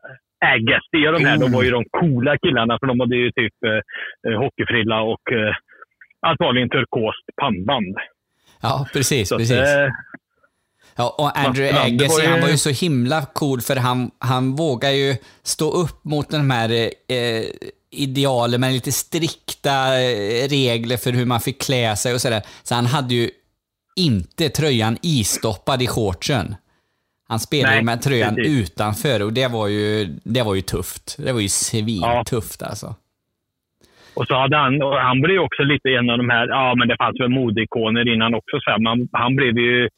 Agassi och de här, de var ju de coola killarna för de hade ju typ eh, hockeyfrilla och eh, antagligen turkost pannband. Ja, precis. Så att, precis. eh, Ja, och Andrew Wilander Agassi, ju- han var ju så himla cool för han, han vågar ju stå upp mot de här eh, idealen med lite strikta eh, regler för hur man fick klä sig och sådär. Så han hade ju inte tröjan istoppad i shortsen. Han spelade Nej, med tröjan precis. utanför och det var ju, det var ju tufft. Det var ju svintufft alltså. Och så hade han, han blev ju också lite en av de här, ja men det fanns väl modeikoner innan också. Så här, man, han blev ju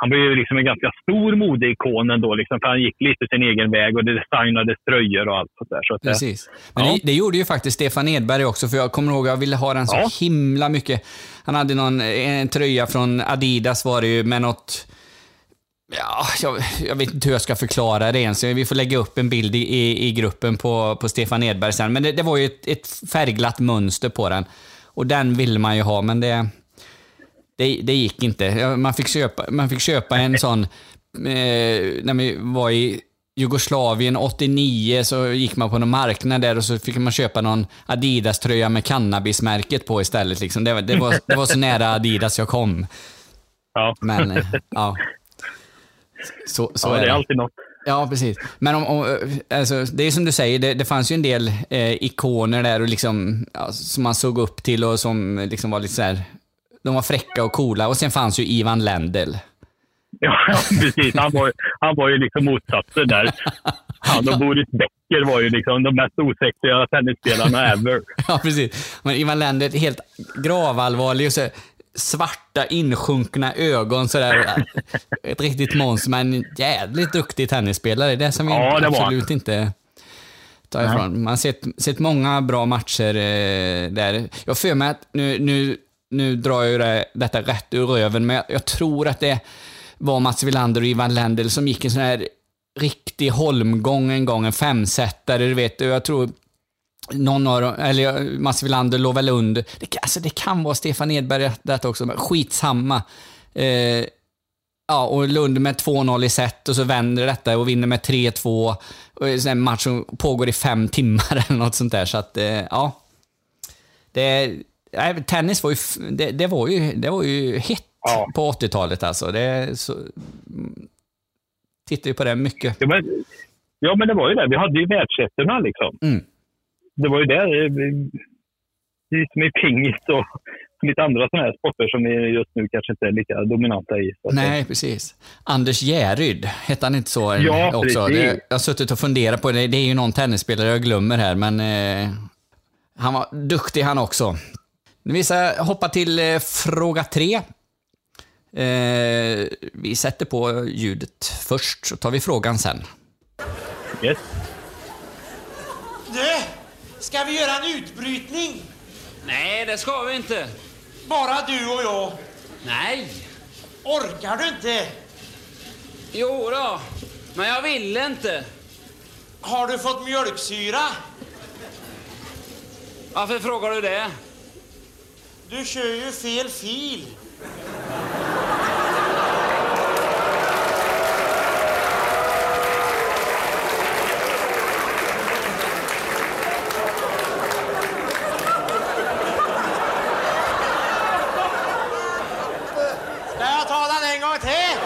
han blev ju liksom en ganska stor modeikon ändå, liksom, för han gick lite sin egen väg och det designades tröjor och allt sånt där. Så att, eh, Precis. Men ja. det, det gjorde ju faktiskt Stefan Edberg också, för jag kommer ihåg jag ville ha den så Ja. himla mycket. Han hade någon, en tröja från Adidas var det ju med något Ja, jag, jag vet inte hur jag ska förklara det ens. Vi får lägga upp en bild i, i, i gruppen på, på Stefan Edberg sen. Men det, det var ju ett, ett färgglatt mönster på den. Och den ville man ju ha, men det, det, det gick inte. Man fick köpa, man fick köpa en sån, eh, när vi var i Jugoslavien 89 så gick man på någon marknad där och så fick man köpa någon Adidas-tröja med cannabismärket på istället. Liksom. Det, var, det, var, det var så nära Adidas jag kom. Ja. Men, ja. Så, så ja, är det är alltid något. Ja, precis. Men om, om, alltså, det är som du säger, det, det fanns ju en del eh, ikoner där och liksom, ja, som man såg upp till och som liksom var lite så här, de var fräcka och coola. Och sen fanns ju Ivan Lendl. Ja, precis. Han var, han var ju liksom motsatsen där. Han och Boris Becker var ju liksom de mest osexiga tennisspelarna ever. Ja, precis. Men Ivan Lendl, helt gravallvarlig och så svarta insjunkna ögon sådär. Ett riktigt monster, men en jävligt duktig tennisspelare. Det som vi Ja, det var absolut inte därifrån. Man har sett, sett många bra matcher eh, där. Jag för mig att, nu, nu, nu drar jag det, detta rätt ur röven, men jag, jag tror att det var Mats Wilander och Ivan Lendl som gick en sån här riktig holmgång en gång, en femsetare, du vet. Jag tror någon av dem, eller Mats Wilander låg väl under. Det, kan- alltså det kan vara Stefan Edberg detta också, men skitsamma. Eh, ja, och Lund med 2-0 i set och så vänder detta och vinner med 3-2. Och en match som pågår i fem timmar eller något sånt där. Så att, eh, ja. Det, tennis var ju, det, det var ju, det var ju hett på 80-talet alltså. Det, så, tittar ju på det mycket. Ja men, ja, men det var ju det. Vi hade ju världsettorna liksom. Mm. Det var ju eh, Det som i pingis och lite andra sådana här sporter som vi just nu kanske inte är lika dominanta i. Nej, precis. Anders Järryd, hette han inte så Ja, också? precis. Det, jag har suttit och funderat på det. Det är ju någon tennisspelare jag glömmer här, men eh, han var duktig han också. Vi ska hoppa till eh, fråga tre. Eh, vi sätter på ljudet först, så tar vi frågan sen. Yes. Ska vi göra en utbrytning? Nej, det ska vi inte. Bara du och jag. Nej. Orkar du inte? Jo då, men jag vill inte. Har du fått mjölksyra? Varför frågar du det? Du kör ju fel fil. Ska jag ta den en gång till?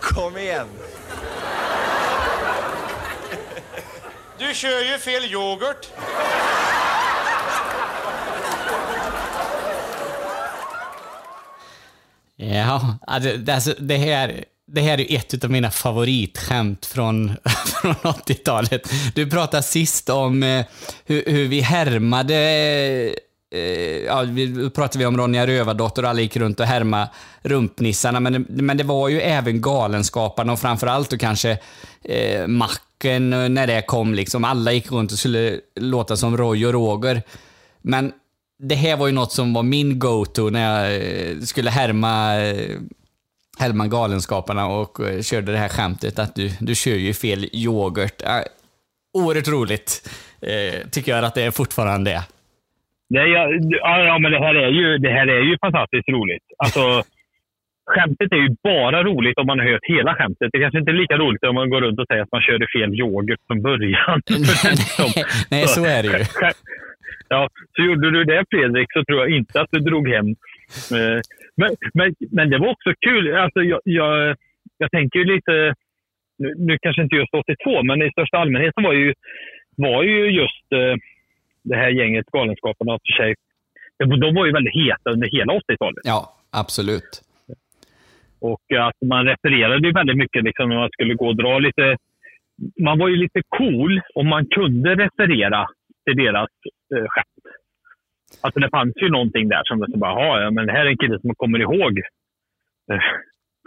Kom igen. Du kör ju fel yoghurt. Ja, alltså, det, här, det här är ett av mina favoritskämt från, från 80-talet. Du pratade sist om eh, hur, hur vi härmade eh, Eh, ja, vi pratade vi om Ronja Rövardotter och alla gick runt och härma rumpnissarna, men, det- men det var ju även Galenskaparna och framförallt då kanske eh, Macken eh, när det kom. Liksom. Alla gick runt och skulle låta som Roy och Roger. Men det här var ju något som var min go-to när jag eh, skulle härma, eh, härma Galenskaparna och körde det här skämtet att du, du kör ju fel yoghurt. Äh, oerhört roligt, eh, tycker jag att det är fortfarande är. Nej, ja, ja, men det här är ju, det här är ju fantastiskt roligt. Alltså, skämtet är ju bara roligt om man har hört hela skämtet. Det kanske inte är lika roligt om man går runt och säger att man körde fel yoghurt från början. Nej, så är det ju. Ja, så gjorde du det Fredrik så tror jag inte att du drog hem. Eh, Men, men, men det var också kul. Alltså, jag, jag, jag tänker ju lite, nu, nu kanske inte just 82, men i största allmänhet var ju, var ju just eh, det här gänget Galenskaparna för sig. De var ju väldigt heta under hela 80-talet. Ja, absolut. Och att man refererade ju väldigt mycket liksom, när man skulle gå och dra lite... Man var ju lite cool om man kunde referera till deras eh, skämt. Alltså det fanns ju någonting där som var så bara, "Jaha, ja, men det här är en kille som kommer ihåg eh,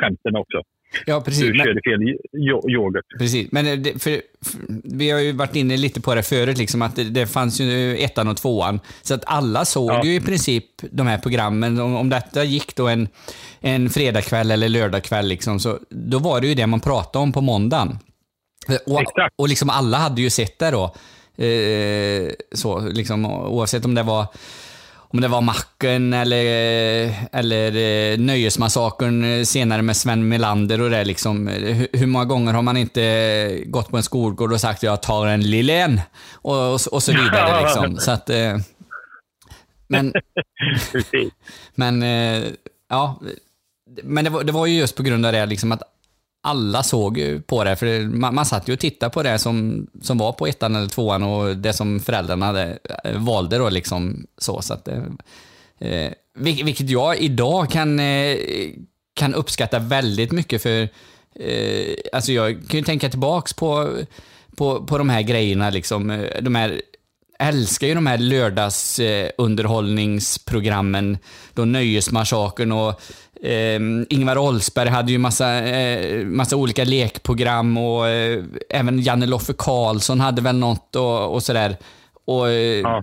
skämten också. Ja, precis. Du körde fel yo- yoghurt. Precis, men det, för, för, vi har ju varit inne lite på det förut, liksom, att det, det fanns ju ettan och tvåan. Så att alla såg ju i princip de här programmen. Om, om detta gick då en, en fredagkväll eller lördagkväll, liksom, så, då var det ju det man pratade om på måndagen. Och, och liksom alla hade ju sett det då. Eh, så, liksom, oavsett om det var om det var Macken eller, eller eh, Nöjesmassakern eh, senare med Sven Melander och det liksom. eh, Hur, många gånger har man inte gått på en skolgård och sagt jag tar en Lillen och, och, och så vidare liksom. Så att, men, men ja, men det var, det var ju just på grund av det liksom att alla såg ju på det, för man, man satt ju och tittade på det som, som var på ettan eller tvåan och det som föräldrarna hade, eh, valde då liksom så. så att, eh, eh vilket jag idag kan, eh, kan uppskatta väldigt mycket för eh, alltså jag kan ju tänka tillbaks på, på, på de här grejerna, liksom, de här älskar ju de här lördagsunderhållningsprogrammen. Då Nöjesmassakern och eh, Ingvar Oldsberg hade ju massa, eh, massa olika lekprogram och eh, även Janne Loffe Karlsson hade väl något och, och sådär. Och, eh,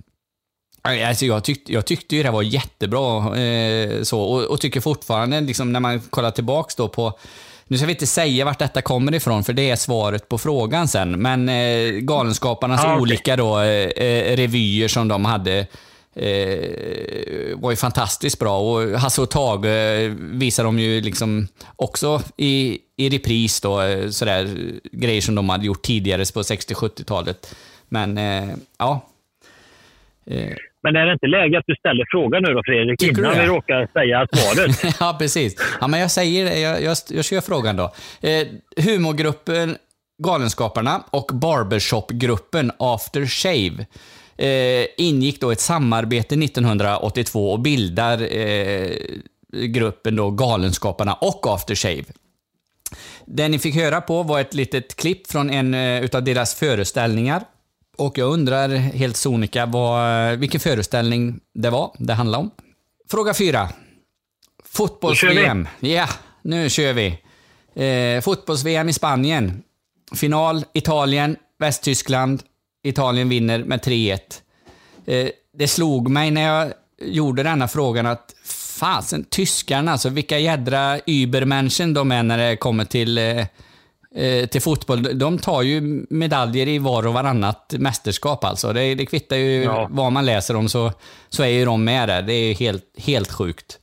Alltså jag, tyckte, jag tyckte ju det var jättebra eh, så och, och tycker fortfarande, liksom, när man kollar tillbaks då på nu ska vi inte säga vart detta kommer ifrån, för det är svaret på frågan sen. Men eh, Galenskaparnas Ah, okej. olika då, eh, eh, revyer som de hade eh, var ju fantastiskt bra. Och Hasse och Tage eh, visar de ju liksom också i, i repris då, eh, sådär grejer som de hade gjort tidigare på 60-70-talet. Men eh, ja. Eh, Men är det inte läge att du ställer frågan nu då Fredrik, Tycker innan vi råkar säga svaret? ja, precis. Ja, men jag säger det. Jag, jag, jag kör frågan då. Eh, humorgruppen Galenskaparna och barbershopgruppen After Shave eh, ingick då ett samarbete 1982 och bildar eh, gruppen då Galenskaparna och After Shave. Det ni fick höra på var ett litet klipp från en eh, utav deras föreställningar. Och jag undrar helt sonika vad, vilken föreställning det var det handlade om. Fråga fyra. Fotbolls-VM. Ja, nu kör vi. Eh, Fotbolls-VM i Spanien. Final Italien, Västtyskland. Italien vinner med 3-1. Eh, det slog mig när jag gjorde denna frågan att fasen, tyskarna alltså, vilka jädra übermenschen de är när det kommer till, eh, eh, till fotboll. De tar ju medaljer i var och varannat mästerskap alltså. Det, det kvittar ju Ja. vad man läser om så, så är ju de med där. Det är ju helt, helt sjukt.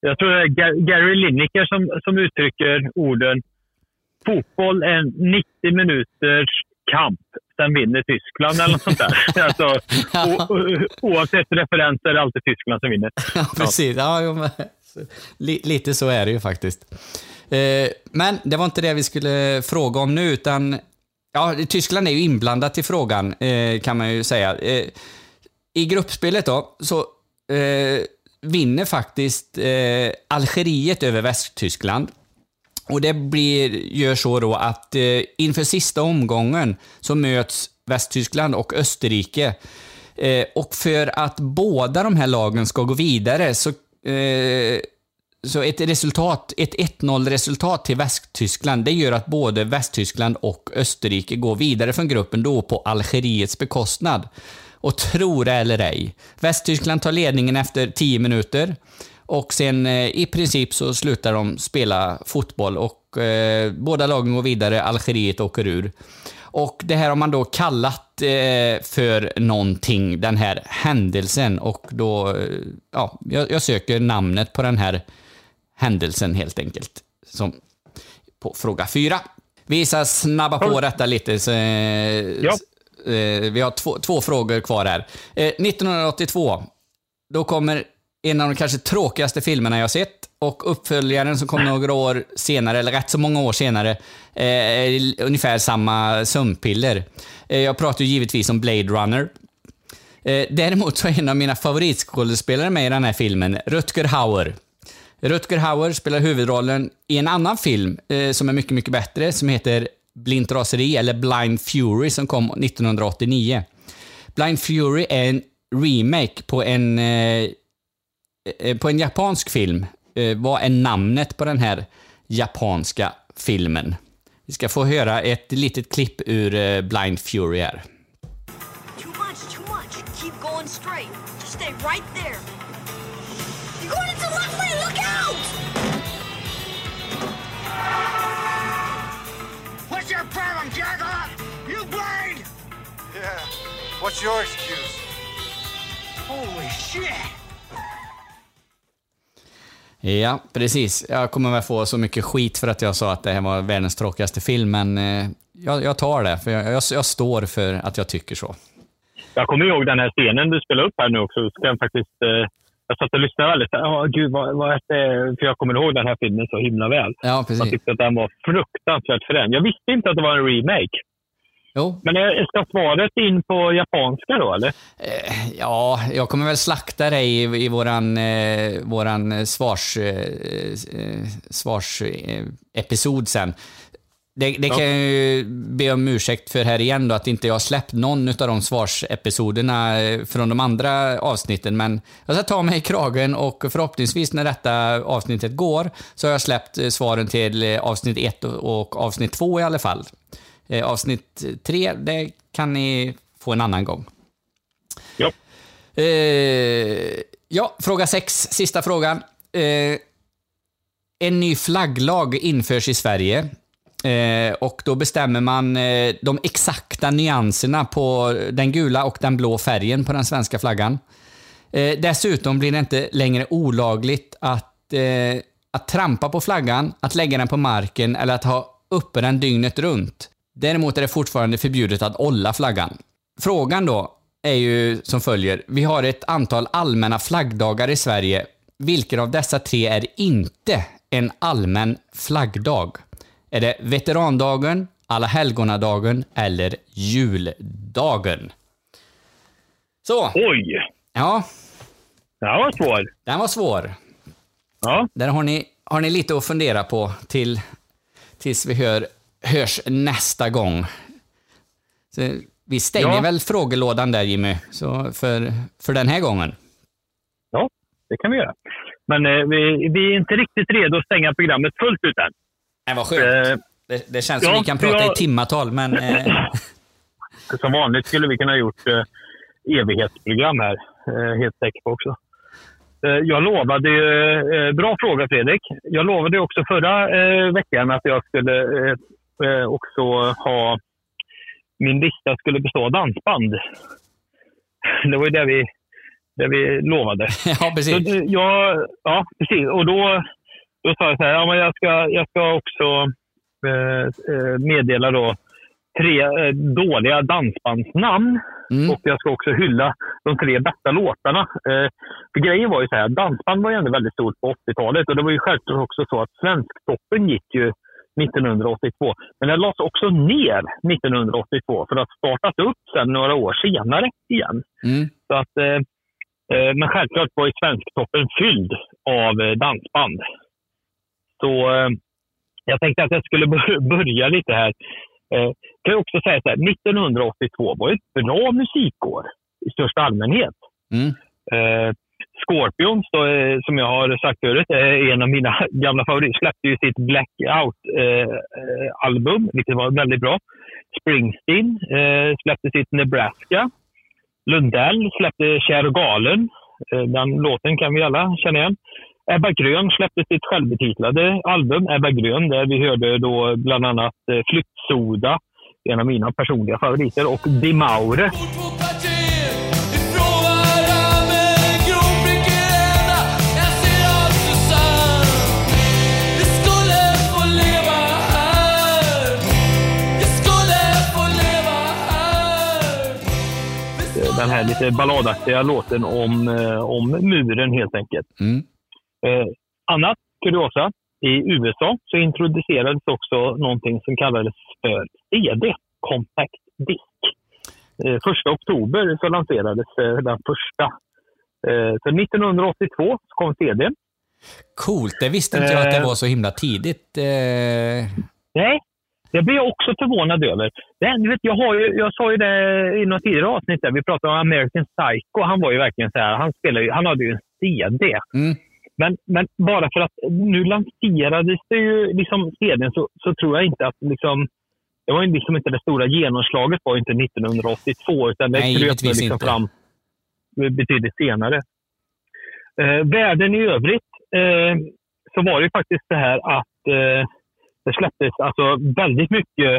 Jag tror det är Ga- Gary Lineker som, som uttrycker orden fotboll är en 90 minuters kamp. Sen vinner Tyskland eller något sånt där. alltså, o, o, oavsett referens är det alltid Tyskland som vinner. Ja, precis. Ja, jo, men, li, lite så är det ju faktiskt. Eh, men det var inte det vi skulle fråga om nu, utan ja, Tyskland är ju inblandat i frågan, eh, kan man ju säga. Eh, I gruppspelet då, så eh, vinner faktiskt eh, Algeriet över Västtyskland. Och det blir, gör så då att eh, inför sista omgången så möts Västtyskland och Österrike. Eh, och för att båda de här lagen ska gå vidare så, eh, så ett resultat, ett 1-0 resultat till Västtyskland, det gör att både Västtyskland och Österrike går vidare från gruppen då på Algeriets bekostnad. Och tro det eller ej, Västtyskland tar ledningen efter 10 minuter. Och sen eh, i princip så slutar de spela fotboll och eh, båda lagen går vidare, Algeriet åker ur. Och det här har man då kallat eh, för någonting, den här händelsen. Och då, eh, ja, jag, jag söker namnet på den här händelsen helt enkelt. Som på fråga fyra. Vi ska snabba på detta lite. Så, eh, s- eh, vi har två, två frågor kvar här. Eh, 1982, då kommer en av de kanske tråkigaste filmerna jag sett och uppföljaren som kom några år senare, eller rätt så många år senare, eh, är ungefär samma sömnpiller. Eh, jag pratar ju givetvis om Blade Runner. Eh, däremot så är en av mina favoritskådespelare med i den här filmen Rutger Hauer. Rutger Hauer spelar huvudrollen i en annan film eh, som är mycket, mycket bättre, som heter Blint raseri, eller Blind Fury, som kom 1989. Blind Fury är en remake på en, eh, på en japansk film. Eh, vad är namnet på den här japanska filmen? Vi ska få höra ett litet klipp ur eh, Blind Fury här. Too much, too much. Keep going straight. Just stay right there. You're going into the left lane. Look out! What's your problem, Jagger? You blind? Yeah. What's your excuse? Holy shit! Ja, precis. Jag kommer väl få så mycket skit för att jag sa att det här var världens tråkigaste film, men eh, jag, jag tar det, för jag, jag, jag står för att jag tycker så. Jag kommer ihåg den här scenen du spelade upp här nu också. Ska jag, faktiskt, eh, jag satt och lyssnade väldigt. Ja, gud, vad, vad är det? För jag kommer ihåg den här filmen så himla väl. Ja, precis. Jag tyckte att den var fruktansvärt frän. Jag visste inte att det var en remake. Jo. Men eh, ska svaret in på japanska då, eller? Ja, jag kommer väl slakta dig i, i våran, eh, våran svars, eh, eh, svars eh, episod sen. Det, det kan jag ju be om ursäkt för här igen då, att inte jag släppt någon av de svarsepisoderna eh, från de andra avsnitten, men jag ska ta mig i kragen och förhoppningsvis när detta avsnittet går så har jag släppt eh, svaren till eh, avsnitt 1 och och avsnitt 2 i alla fall. Eh, Avsnitt 3, det kan ni få en annan gång. Ja. Eh, ja, fråga 6, sista frågan. Eh, en ny flagglag införs i Sverige. Och då bestämmer man de exakta nyanserna på den gula och den blå färgen på den svenska flaggan. Dessutom blir det inte längre olagligt att, att trampa på flaggan, att lägga den på marken eller att ha uppe den dygnet runt. Däremot är det fortfarande förbjudet att olla flaggan. Frågan då är ju som följer. Vi har ett antal allmänna flaggdagar i Sverige. Vilken av dessa tre är inte en allmän flaggdag? Är det veterandagen, alla helgonadagen eller juldagen? Så. Oj! Ja. Den var svår. Den var svår. Ja. Där har ni, har ni lite att fundera på till, tills vi hör, hörs nästa gång. Så vi stänger Ja. väl frågelådan där Jimmy, så för, för den här gången. Ja, det kan vi göra. Men eh, vi, vi är inte riktigt redo att stänga programmet fullt ut än. Nej, vad skönt. Eh, Det, det känns som ja, vi kan prata jag- i timmatal, men... Eh, Som vanligt skulle vi kunna ha gjort eh, evighetsprogram här. Eh, helt säker på också. Eh, jag lovade, eh, bra fråga Fredrik. Jag lovade också förra eh, veckan att jag skulle också ha, min lista skulle bestå av dansband. Det var ju det vi, det vi lovade. ja, precis. Så, eh, jag, ja, precis. Och då, då sa jag så här, ja, men jag, ska, jag ska också eh, eh, meddela då tre eh, dåliga dansbandsnamn. Och jag ska också hylla de tre bästa låtarna. Eh, för grejen var ju så här, dansband var ju ändå väldigt stort på 80-talet och det var ju självklart också så att Svensktoppen gick ju 1982. Men den lades också ner 1982 för att startat upp sen några år senare igen. Mm. Så att, eh, eh, men självklart var ju Svensktoppen fylld av eh, dansband. Så eh, jag tänkte att jag skulle bör- börja lite här. Eh, kan jag också säga så här, 1982 var ett bra musikår i största allmänhet. Mm. Eh, Scorpions, då, eh, som jag har sagt förut, eh, är en av mina gamla favoriter. Släppte ju sitt Blackout-album, eh, eh, vilket var väldigt bra. Springsteen eh, släppte sitt Nebraska. Lundell släppte Kär och galen. Eh, den låten kan vi alla känna igen. Ebba Grön släppte sitt självbetitlade album Ebba Grön där vi hörde då bland annat eh, Flyktsoda, en av mina personliga favoriter, och Di Den här lite balladaktiga låten om, eh, om muren helt enkelt. Mm. Eh, annat kuriosa. I USA så introducerades också någonting som kallades för CD, Compact Disc. Eh, första oktober så lanserades eh, den första. Eh, så 1982 så kom CD. Coolt, det visste inte jag att det Eh. var så himla tidigt. Nej, det blir jag också förvånad över. Du vet, jag, har ju, jag sa ju det i något tidigare avsnitt, där, vi pratade om American Psycho. Han var ju verkligen så här, han, spelade ju, han hade ju en CD. Men, men bara för att nu lanserades det ju liksom CDn så, så tror jag inte att liksom, det var ju liksom inte det stora genomslaget var inte 1982 utan det kröp liksom inte. fram betydligt senare. Eh, världen i övrigt eh, så var det ju faktiskt det här att eh, det släpptes alltså väldigt mycket,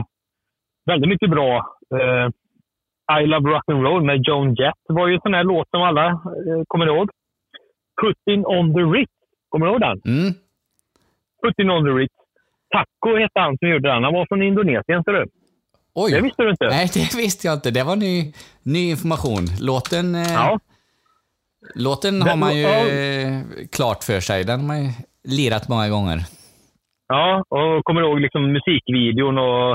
väldigt mycket bra eh, I Love Rock and Roll med Joan Jett var ju en sån här låt som alla eh, kommer ihåg. Putting on the Ritz, kommer du ihåg den? Mm. Putting on the Ritz. Taco hette han som gjorde den. Han var från Indonesien, ser du. Oj. Det visste du inte? Nej, det visste jag inte. Det var ny, ny information. Låten, eh, Ja. låten har man ju ja. eh, klart för sig. Den har man ju lirat många gånger. Ja, och kommer ihåg liksom musikvideon och,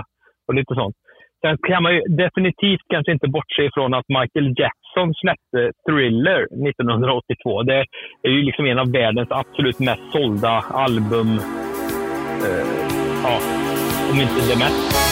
och lite sånt. Sen kan man ju definitivt kanske inte bortse ifrån att Michael Jackson släppte Thriller 1982. Det är ju liksom en av världens absolut mest sålda album. Eh, ja, om inte det mest.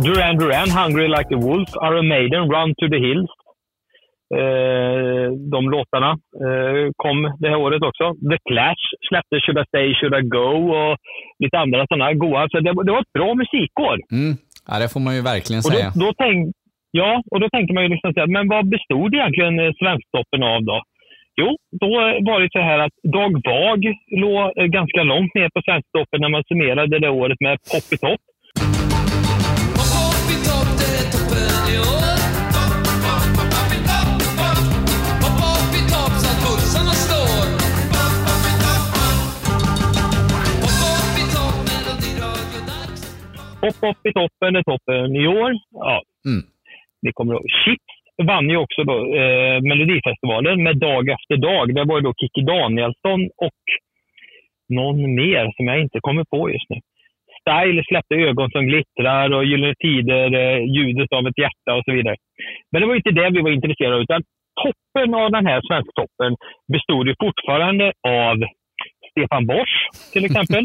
Duran Duran, Hungry Like a Wolf, Iron Maiden, Run to the Hills. Eh, de låtarna eh, kom det här året också. The Clash släppte Should I Stay, Should I Go och lite andra sådana goa. Så det, det var ett bra musikår. Mm. Ja, det får man ju verkligen Och då, säga. då tänk, ja, och då tänker man ju liksom så men vad bestod egentligen eh, Svensktoppen av då? Jo, då var det så här att Dag Vag låg ganska långt ner på Svensktoppen när man summerade det året med Pop i topp. Pop upp i toppen är toppen i år. Ja. Mm. Ni kommer ihåg. Chips vann ju också då, eh, Melodifestivalen med Dag efter dag. Det var ju då Kikki Danielsson och någon mer som jag inte kommer på just nu. Style släppte Ögon som glittrar och Gyllene Tider, eh, Ljudet av ett hjärta och så vidare. Men det var inte det vi var intresserade av, utan toppen av den här svensktoppen bestod ju fortfarande av Stefan Borsch, till exempel.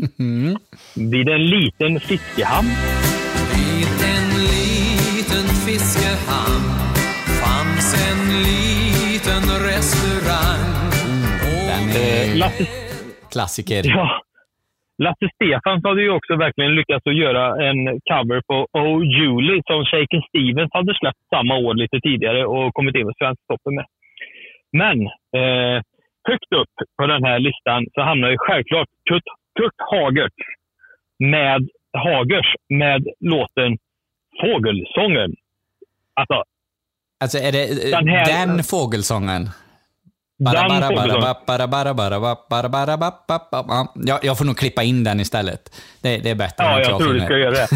Vid en liten fiskehamn. Vid en liten fiskehamn fanns en liten restaurang. Eh, Lasse, Klassiker. ja, Lasse Stefans hade ju också verkligen lyckats att göra en cover på Oh Julie som Shaken Stevens hade släppt samma år lite tidigare och kommit in på Svensktoppen med. Men eh, högt upp på den här listan så hamnar ju självklart Kurt, Kurt Hagert med Hagers med låten Fågelsången. Alltså, alltså är det den, här, den fågelsången? Jag, får nog klippa in den istället. Det, det är bättre. Ja, jag, jag tror du ska göra det.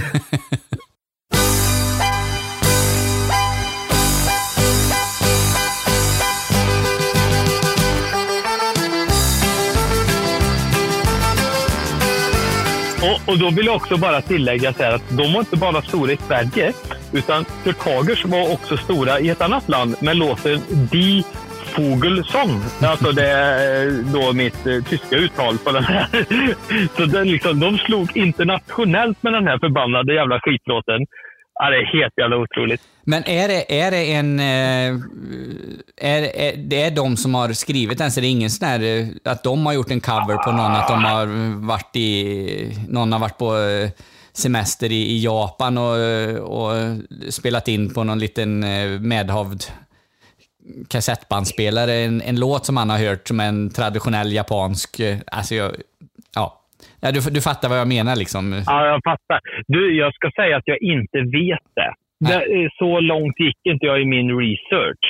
Och, då vill jag också bara tillägga så här att de var inte bara stora i Sverige, utan Kurt Hagers var också stora i ett annat land med låten Die Vogelsång. Alltså det är eh, då mitt eh, tyska uttal på den här. Så den liksom, de slog internationellt med den här förbannade jävla skitlåten. Ja, det är helt jävla otroligt. Men är det, är det en... Eh, är, är, det är de som har skrivit den, så det är ingen sån här... Eh, att de har gjort en cover på någon, att de har varit i... Någon har varit på eh, semester i, i Japan och, och spelat in på någon liten medhavd kassettbandspelare en, en låt som han har hört som en traditionell japansk... Alltså jag, ja. ja du, du fattar vad jag menar liksom. Ja, jag fattar. Du, jag ska säga att jag inte vet det. det eh, så långt gick inte jag i min research.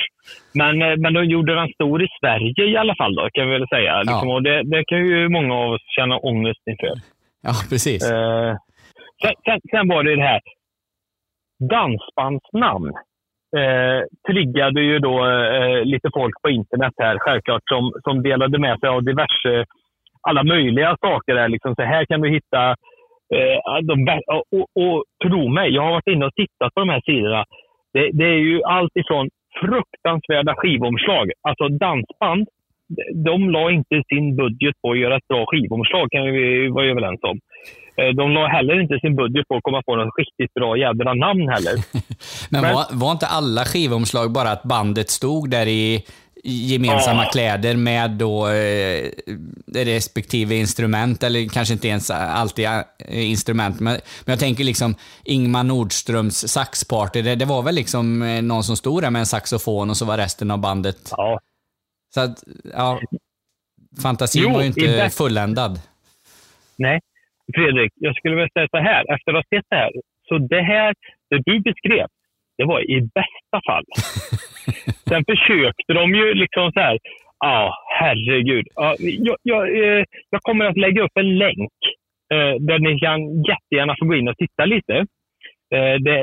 Men, eh, men de gjorde den stor i Sverige i alla fall, då, kan vi väl säga. Liksom, och det, det kan ju många av oss känna ångest inför. Ja, precis. Eh, sen, sen, sen var det det här. Dansbandsnamn eh, triggade ju då eh, lite folk på internet här, självklart, som, som delade med sig av diverse, alla möjliga saker. Där, liksom. Så här kan du hitta eh, de och, och, tro mig, jag har varit inne och tittat på de här sidorna. Det, det är ju allt ifrån fruktansvärda skivomslag. Alltså dansband, de- la inte sin budget på att göra ett bra skivomslag, kan vi vara överens om. Eh, De la heller inte sin budget på att komma på något riktigt bra jädra namn heller. Men, var, var inte alla skivomslag bara att bandet stod där i gemensamma Ja. kläder med då eh, respektive instrument, eller kanske inte ens alltid eh, instrument, men, men jag tänker liksom Ingmar Nordströms saxparty, det, det var väl liksom eh, någon som stod där med en saxofon och så var resten av bandet... Ja. Så att, ja, fantasin Jo, var ju inte fulländad. Nej, Fredrik, jag skulle vilja säga så här. Efter att ha sett det här, så det här, det du beskrev, det var i bästa fall. Sen försökte de ju liksom så här, ja, herregud. Ja, jag, jag, eh, jag kommer att lägga upp en länk eh, där ni kan jättegärna få gå in och titta lite. Eh, det,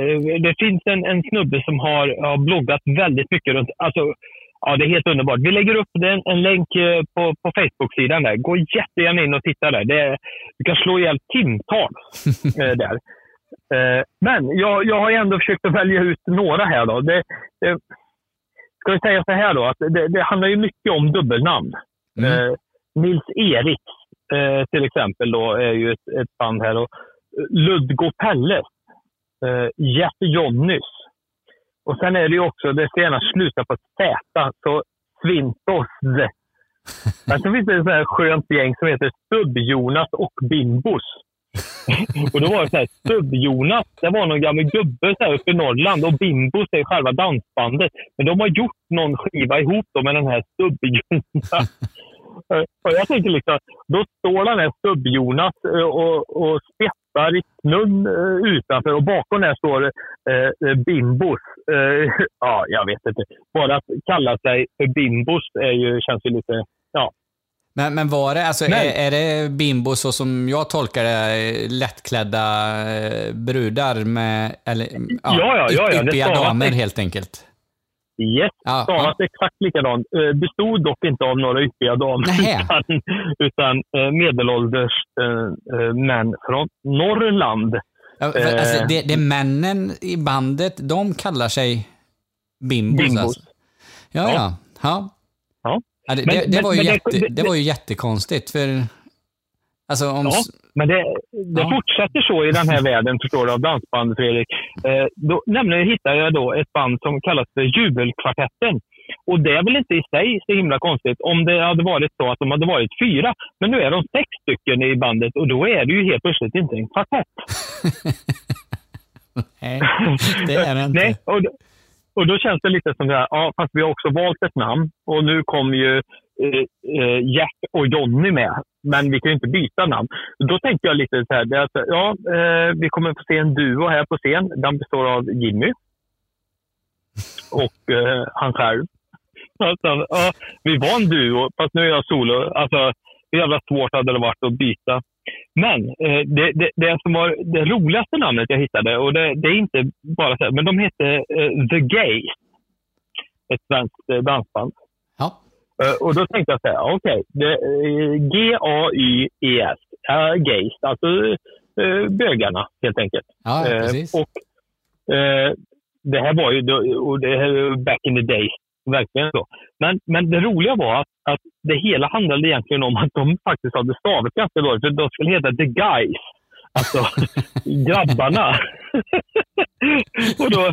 det finns en, en snubbe som har, har bloggat väldigt mycket runt, alltså Ja, det är helt underbart. Vi lägger upp en, en länk eh, på, på Facebook-sidan där. Gå jättegärna in och titta där. Det, du kan slå ihjäl timtal eh, där. Eh, men jag, jag har ändå försökt att välja ut några här. Då. Det, det, ska vi säga så här då, att det, det handlar ju mycket om dubbelnamn. Eh, Nils Erik eh, till exempel då, är ju ett, ett band här. Och Ludgo Pelle, eh, Jeff Jonnys. Och sen är det ju också, det ska gärna sluta på ett Z, så Svintos. Sen så finns det ett skönt gäng som heter Stubb-Jonas och Bimbos. och då var det så här, Stubb-Jonas, det var någon gammal gubbe så här uppe i Norrland och Bimbos är själva dansbandet. Men de har gjort någon skiva ihop då med den här Stubb-Jonas. och jag tänker liksom, då står den här Stubb-Jonas eh, och, och spettar i snön eh, utanför och bakom där står eh, eh Bimbos. Eh, ja, jag vet inte. Bara att kalla sig för Bimbos är ju, känns ju lite. Men, men var det, alltså, är, är det bimbo så som jag tolkar det, lättklädda eh, brudar med, eller, Ja, ja, ja, ja, yppiga damer helt enkelt? Yes, Ja, stavas exakt likadant. Eh, Bestod dock inte av några yppiga damer utan, utan eh, medelålders män från Norrland. Ja, för, alltså, det, det är männen i bandet, de kallar sig bimbos. Bimbos. Alltså. Ja, Ja. ja. ja. Ja. Det, Men- det, det, var ju men jätte, det- det var ju jättekonstigt, för... Alltså om... Ja, men det, Ja. fortsätter så i den här världen, förstår du, av dansband, Fredrik. Eh, då, nämligen hittade jag då ett band som kallas för Jubelkvartetten. Och det är väl inte i sig så himla konstigt om det hade varit så att de hade varit fyra. Men nu är de sex stycken i bandet och då är det ju helt plötsligt inte en kvartett. Nej, det är det inte. Nej, och, och då känns det lite som det här, ja, fast vi har också valt ett namn och nu kom ju eh, eh, Jack och Johnny med. Men vi kan ju inte byta namn. Då tänkte jag lite så här, det att, alltså, ja, eh, vi kommer få se en duo här på scen. Den består av Jimmy och eh, han själv. Alltså, ja, vi var en duo, fast nu är jag solo. Alltså, hur jävla svårt hade det varit att byta. Men eh, det, det, det som var det roligaste namnet jag hittade, och det, det är inte bara så men de hette eh, The Gays. Ett svenskt eh, dansband. Ja. Eh, och då tänkte jag så här, okej, det- eh, G-A-Y-E-S, uh, Gays, alltså eh, bögarna helt enkelt. Ja, Eh, precis. och eh, det här var ju och det här, back in the days, verkligen så. Men, men det roliga var att, att det hela handlade egentligen om att de faktiskt hade stavat ganska dåligt. För de skulle heta The Guys. Alltså grabbarna. och då,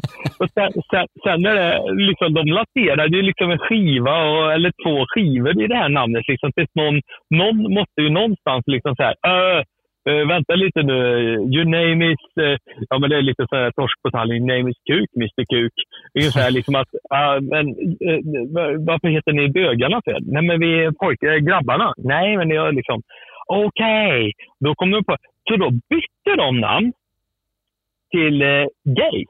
och sen, sen, sen när det, liksom, de lanserade ju liksom en skiva och, eller två skivor i det här namnet. Liksom, tills någon, någon måste ju någonstans liksom så här, "Äh, Uh, vänta lite nu. You name it. Uh, ja, men det är lite så här torsk på tallrik. Name is Kuk, Mr Kuk. Ungefär liksom att... uh, men, eh, varför heter ni bögarna för? Nej, men vi är pojkar, grabbarna. Nej, men jag liksom... Okej. Då kom de på... Så då bytte de namn till gay.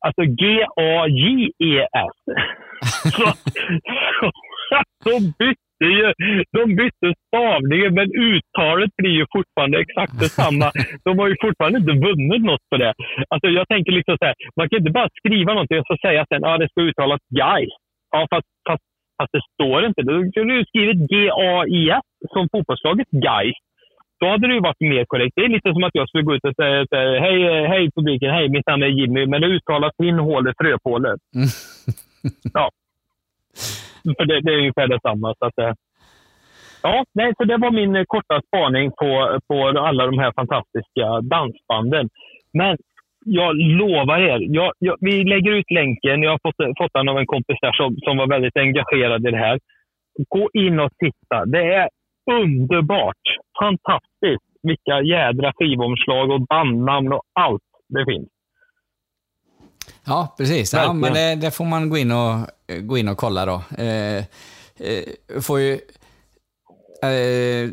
Alltså G-A-J-E-S. så, så, så bytte ju, de bytte stavningen men uttalet blir ju fortfarande exakt detsamma. De har ju fortfarande inte vunnit något på det. Alltså jag tänker liksom så här, man kan inte bara skriva någonting och så säga sen att ah, det ska uttalas guys. Ja, fast, fast, fast det står inte. Då skulle du skrivit G-A-I-S som fotbollslaget guys. Då hade det ju varit mer korrekt. Det är lite som att jag skulle gå ut och säga hej, hej publiken, hej, mitt namn är Jimmy, men det uttalas sin hålet fröpåle. Ja. För det, det är ungefär detsamma. Så att, eh, ja, nej, så det var min eh, korta spaning på, på alla de här fantastiska dansbanden. Men jag lovar er, jag, jag, vi lägger ut länken. Jag har fått, eh, fått den av en kompis där som, som var väldigt engagerad i det här. Gå in och titta. Det är underbart. Fantastiskt. Vilka jädra skivomslag och bandnamn och allt det finns. Ja, precis. Ja, men det, det får man gå in och, gå in och kolla då. Eh, eh, får ju... Eh,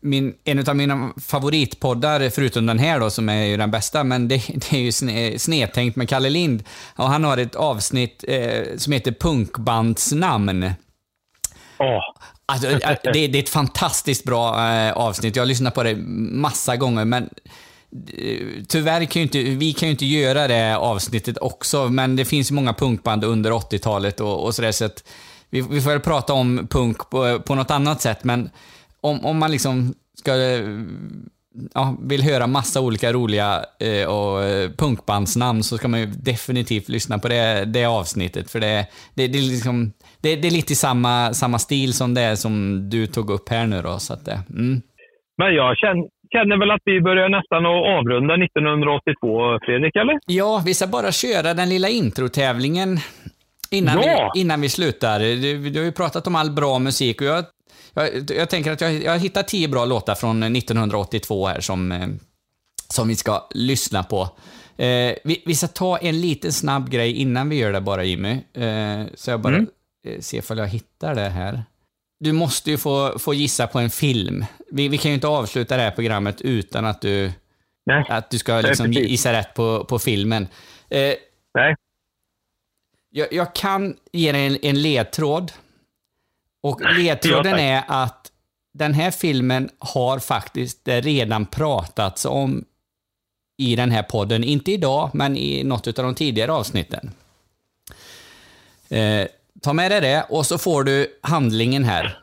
min, en av mina favoritpoddar, förutom den här då, som är ju den bästa, men det, det är ju sne, Snedtänkt med Kalle Lind. Och han har ett avsnitt eh, som heter Punkbandsnamn. Alltså, eh, det, det är ett fantastiskt bra eh, avsnitt. Jag har lyssnat på det massa gånger, men eh, tyvärr kan ju inte, vi kan ju inte göra det avsnittet också, men det finns ju många punkband under 80-talet och, och sådär, så att vi, vi får väl prata om punk på, på något annat sätt, men om, om man liksom ska ja, vill höra massa olika roliga eh, och punkbandsnamn så ska man ju definitivt lyssna på det, det avsnittet. För det, det, det, är liksom, det, det är lite i samma, samma stil som det som du tog upp här nu då. Så att, det, mm. Men jag känner, känner väl att vi börjar nästan att avrunda 1982, Fredrik, eller? Ja, vi ska bara köra den lilla introtävlingen innan, Ja! vi, innan vi slutar. Du, du har ju pratat om all bra musik och jag, jag, jag tänker att jag, jag har hittat tio bra låtar från 1982 här som, eh, som vi ska lyssna på. Eh, vi, vi ska ta en liten snabb grej innan vi gör det bara, Jimmy. Eh, så jag bara Mm. eh, ser ifall jag hittar det här. Du måste ju få, få gissa på en film. Vi, vi kan ju inte avsluta det här programmet utan att du, att du ska Nej, liksom gissa rätt på, på filmen. Eh, Nej. Jag, jag kan ge dig en, en ledtråd. Och ledtråden är att den här filmen har faktiskt redan pratats om i den här podden. Inte idag, men i något av de tidigare avsnitten. Eh, ta med dig det och så får du handlingen här.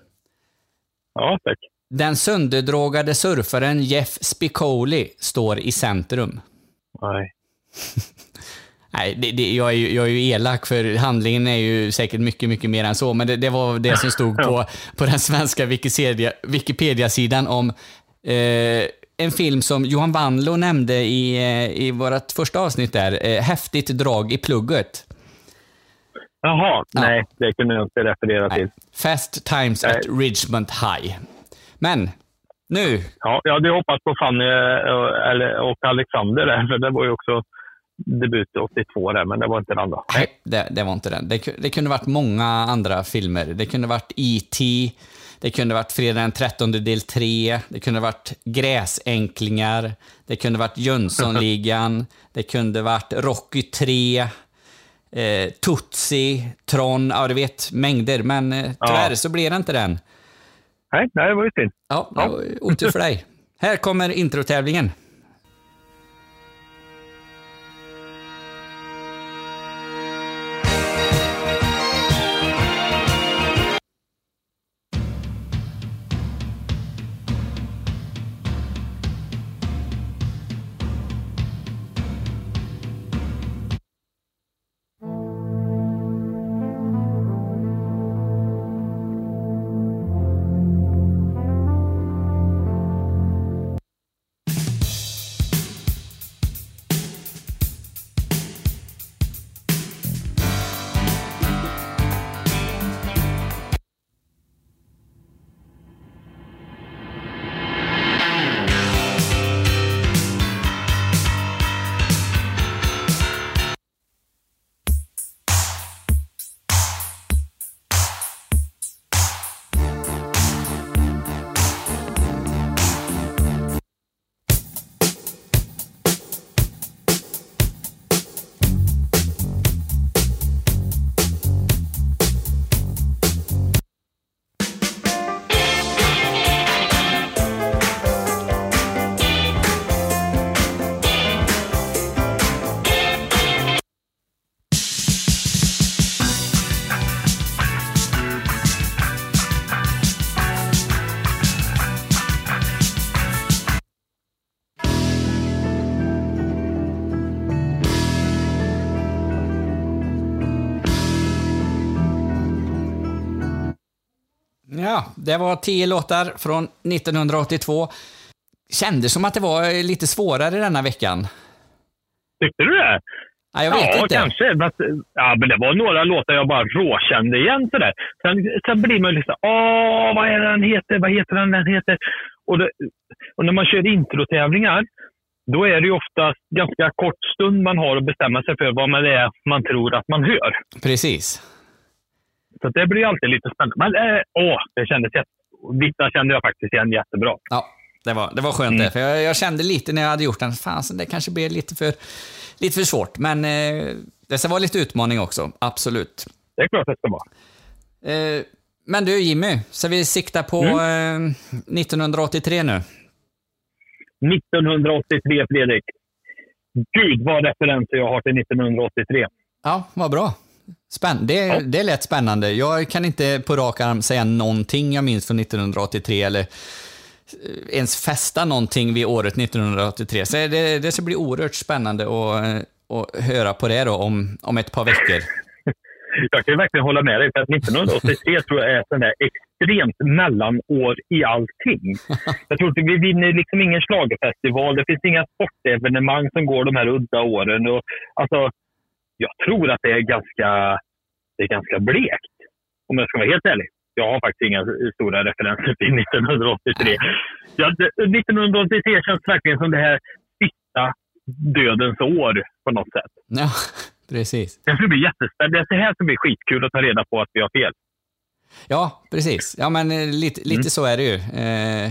Ja, tack. Den sönderdrogade surfaren Jeff Spicoli står i centrum. Nej. Nej, det, det, jag, är ju, jag är ju elak för handlingen är ju säkert mycket, mycket mer än så, men det, det var det som stod på, på den svenska Wikipedia- Wikipedia-sidan om eh, en film som Johan Wanlo nämnde i, eh, i vårt första avsnitt där, eh, Häftigt drag i plugget. Jaha, nej, det kunde jag inte referera till. Fast Times at Ridgemont High. Men, nu. Ja, jag hade hoppats på Fanny eh, och Alexander där, för det var ju också debut 82 där, men det var inte den andra. Nej, det, det var inte den. Det, det kunde varit många andra filmer. Det kunde varit E.T. Det kunde varit Fredag den 13 del 3. Det kunde varit Gräsänklingar. Det kunde varit Jönssonligan. Det kunde varit Rocky 3. Eh, Tutsi, Tron, ja du vet, mängder. Men eh, tyvärr så blev det inte den. Nej, nej det var ju synd. Ja, ju otur för dig. Här kommer introtävlingen. Det var tio låtar från 1982. Kändes som att det var lite svårare denna veckan. Tyckte du det? Ja, jag vet ja, inte. kanske. Men, ja, men det var några låtar jag bara råkände igen. Sådär. Sen, sen blir man liksom, åh, vad är den heter? Vad heter den? den heter? Och, det, och när man kör introtävlingar, då är det ju ofta ganska kort stund man har att bestämma sig för vad det är man tror att man hör. Precis. Så det blir alltid lite spännande. Men eh, åh, det kändes jätte... Vissa kände jag faktiskt igen jättebra. Ja, det var, det var skönt Mm. det. För jag, jag kände lite när jag hade gjort den, fasen det kanske blev lite för, lite för svårt. Men eh, det ska vara lite utmaning också, absolut. Det är klart det ska vara. Eh, men du Jimmy, så vi siktar på Mm. eh, 1983 nu. 1983, Fredrik. Gud vad referenser jag har till 1983. Ja, vad bra. Spänn det, det lät spännande. Jag kan inte på rak arm säga någonting jag minns från 1983 eller ens fästa någonting vid året 1983. Så det, det ska bli oerhört spännande att, att höra på det då om, om ett par veckor. Jag kan verkligen hålla med dig, för att 1983 tror jag är sånt där extremt mellanår i allting. Jag tror att vi vinner liksom ingen schlagerfestival, det finns inga sportevenemang som går de här udda åren. Och, alltså, jag tror att det är ganska, det är ganska blekt, om jag ska vara helt ärlig. Jag har faktiskt inga stora referenser till 1983. Ja, det- 1983 känns verkligen som det här sista dödens år på något sätt. Ja, precis. Det ska bli jättespännande. Det här ska bli skitkul att ta reda på att vi har fel. Ja, precis. Ja, men eh, lite, lite Mm. så är det ju. Eh,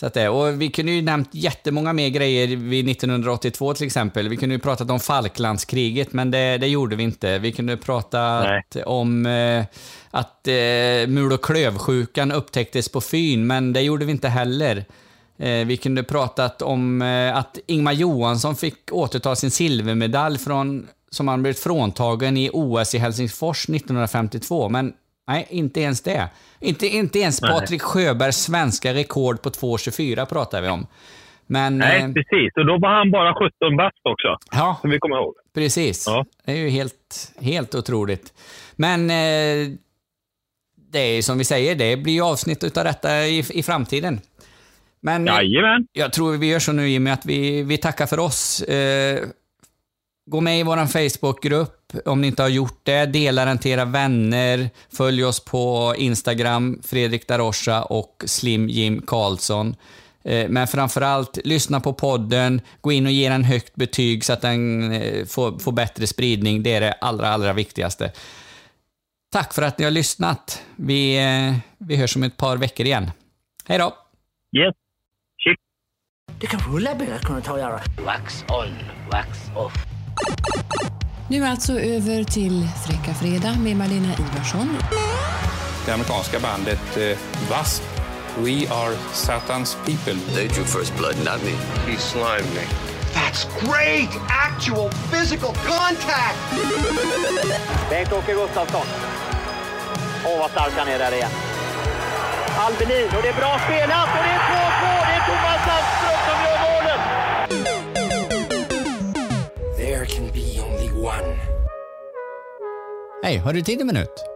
så att det, och vi kunde ju nämnt jättemånga mer grejer vid 1982 till exempel. Vi kunde ju pratat om Falklandskriget, men det, det gjorde vi inte. Vi kunde pratat om eh, att eh, mul och klövsjukan upptäcktes på Fyn, men det gjorde vi inte heller. Eh, vi kunde pratat om eh, att Ingmar Johansson fick återta sin silvermedalj från, som han blivit fråntagen i OS i Helsingfors 1952, men nej, inte ens det. Inte, inte ens Nej. Patrik Sjöbergs svenska rekord på 2.24 pratar vi om. Men, Nej, eh, precis. Och då var han bara 17 bast också. Ja. Som vi kommer ihåg. Precis. Det är ju helt, helt otroligt. Men eh, det är ju som vi säger, det blir avsnitt utav detta i, i framtiden. Men eh, Jajamän. jag tror vi gör så nu Jimmy, att vi, vi tackar för oss. Eh, gå med i vår Facebookgrupp om ni inte har gjort det. Dela den till era vänner. Följ oss på Instagram, Fredrik Darosha och Slim Jim Karlsson. Eh, Men framförallt, lyssna på podden, gå in och ge den högt betyg så att den eh, får, får bättre spridning. Det är det allra, allra viktigaste. Tack för att ni har lyssnat. Vi, eh, vi hörs om ett par veckor igen. Hej då! Yes. Det kan rulla bilar kunna ta och göra. Wax on, wax off. Nu alltså över till Fräcka Fredag med Malena Ivarsson. Det amerikanska bandet eh, W.A.S.P. We are Satan's people. They drew first blood, not me. He slimed me. That's great! Actual physical contact! Bengt-Åke Gustafsson. Åh, vad stark han är där igen. Albelin, och det är bra spelat och det är 2-2! Hej, har du tid en minut?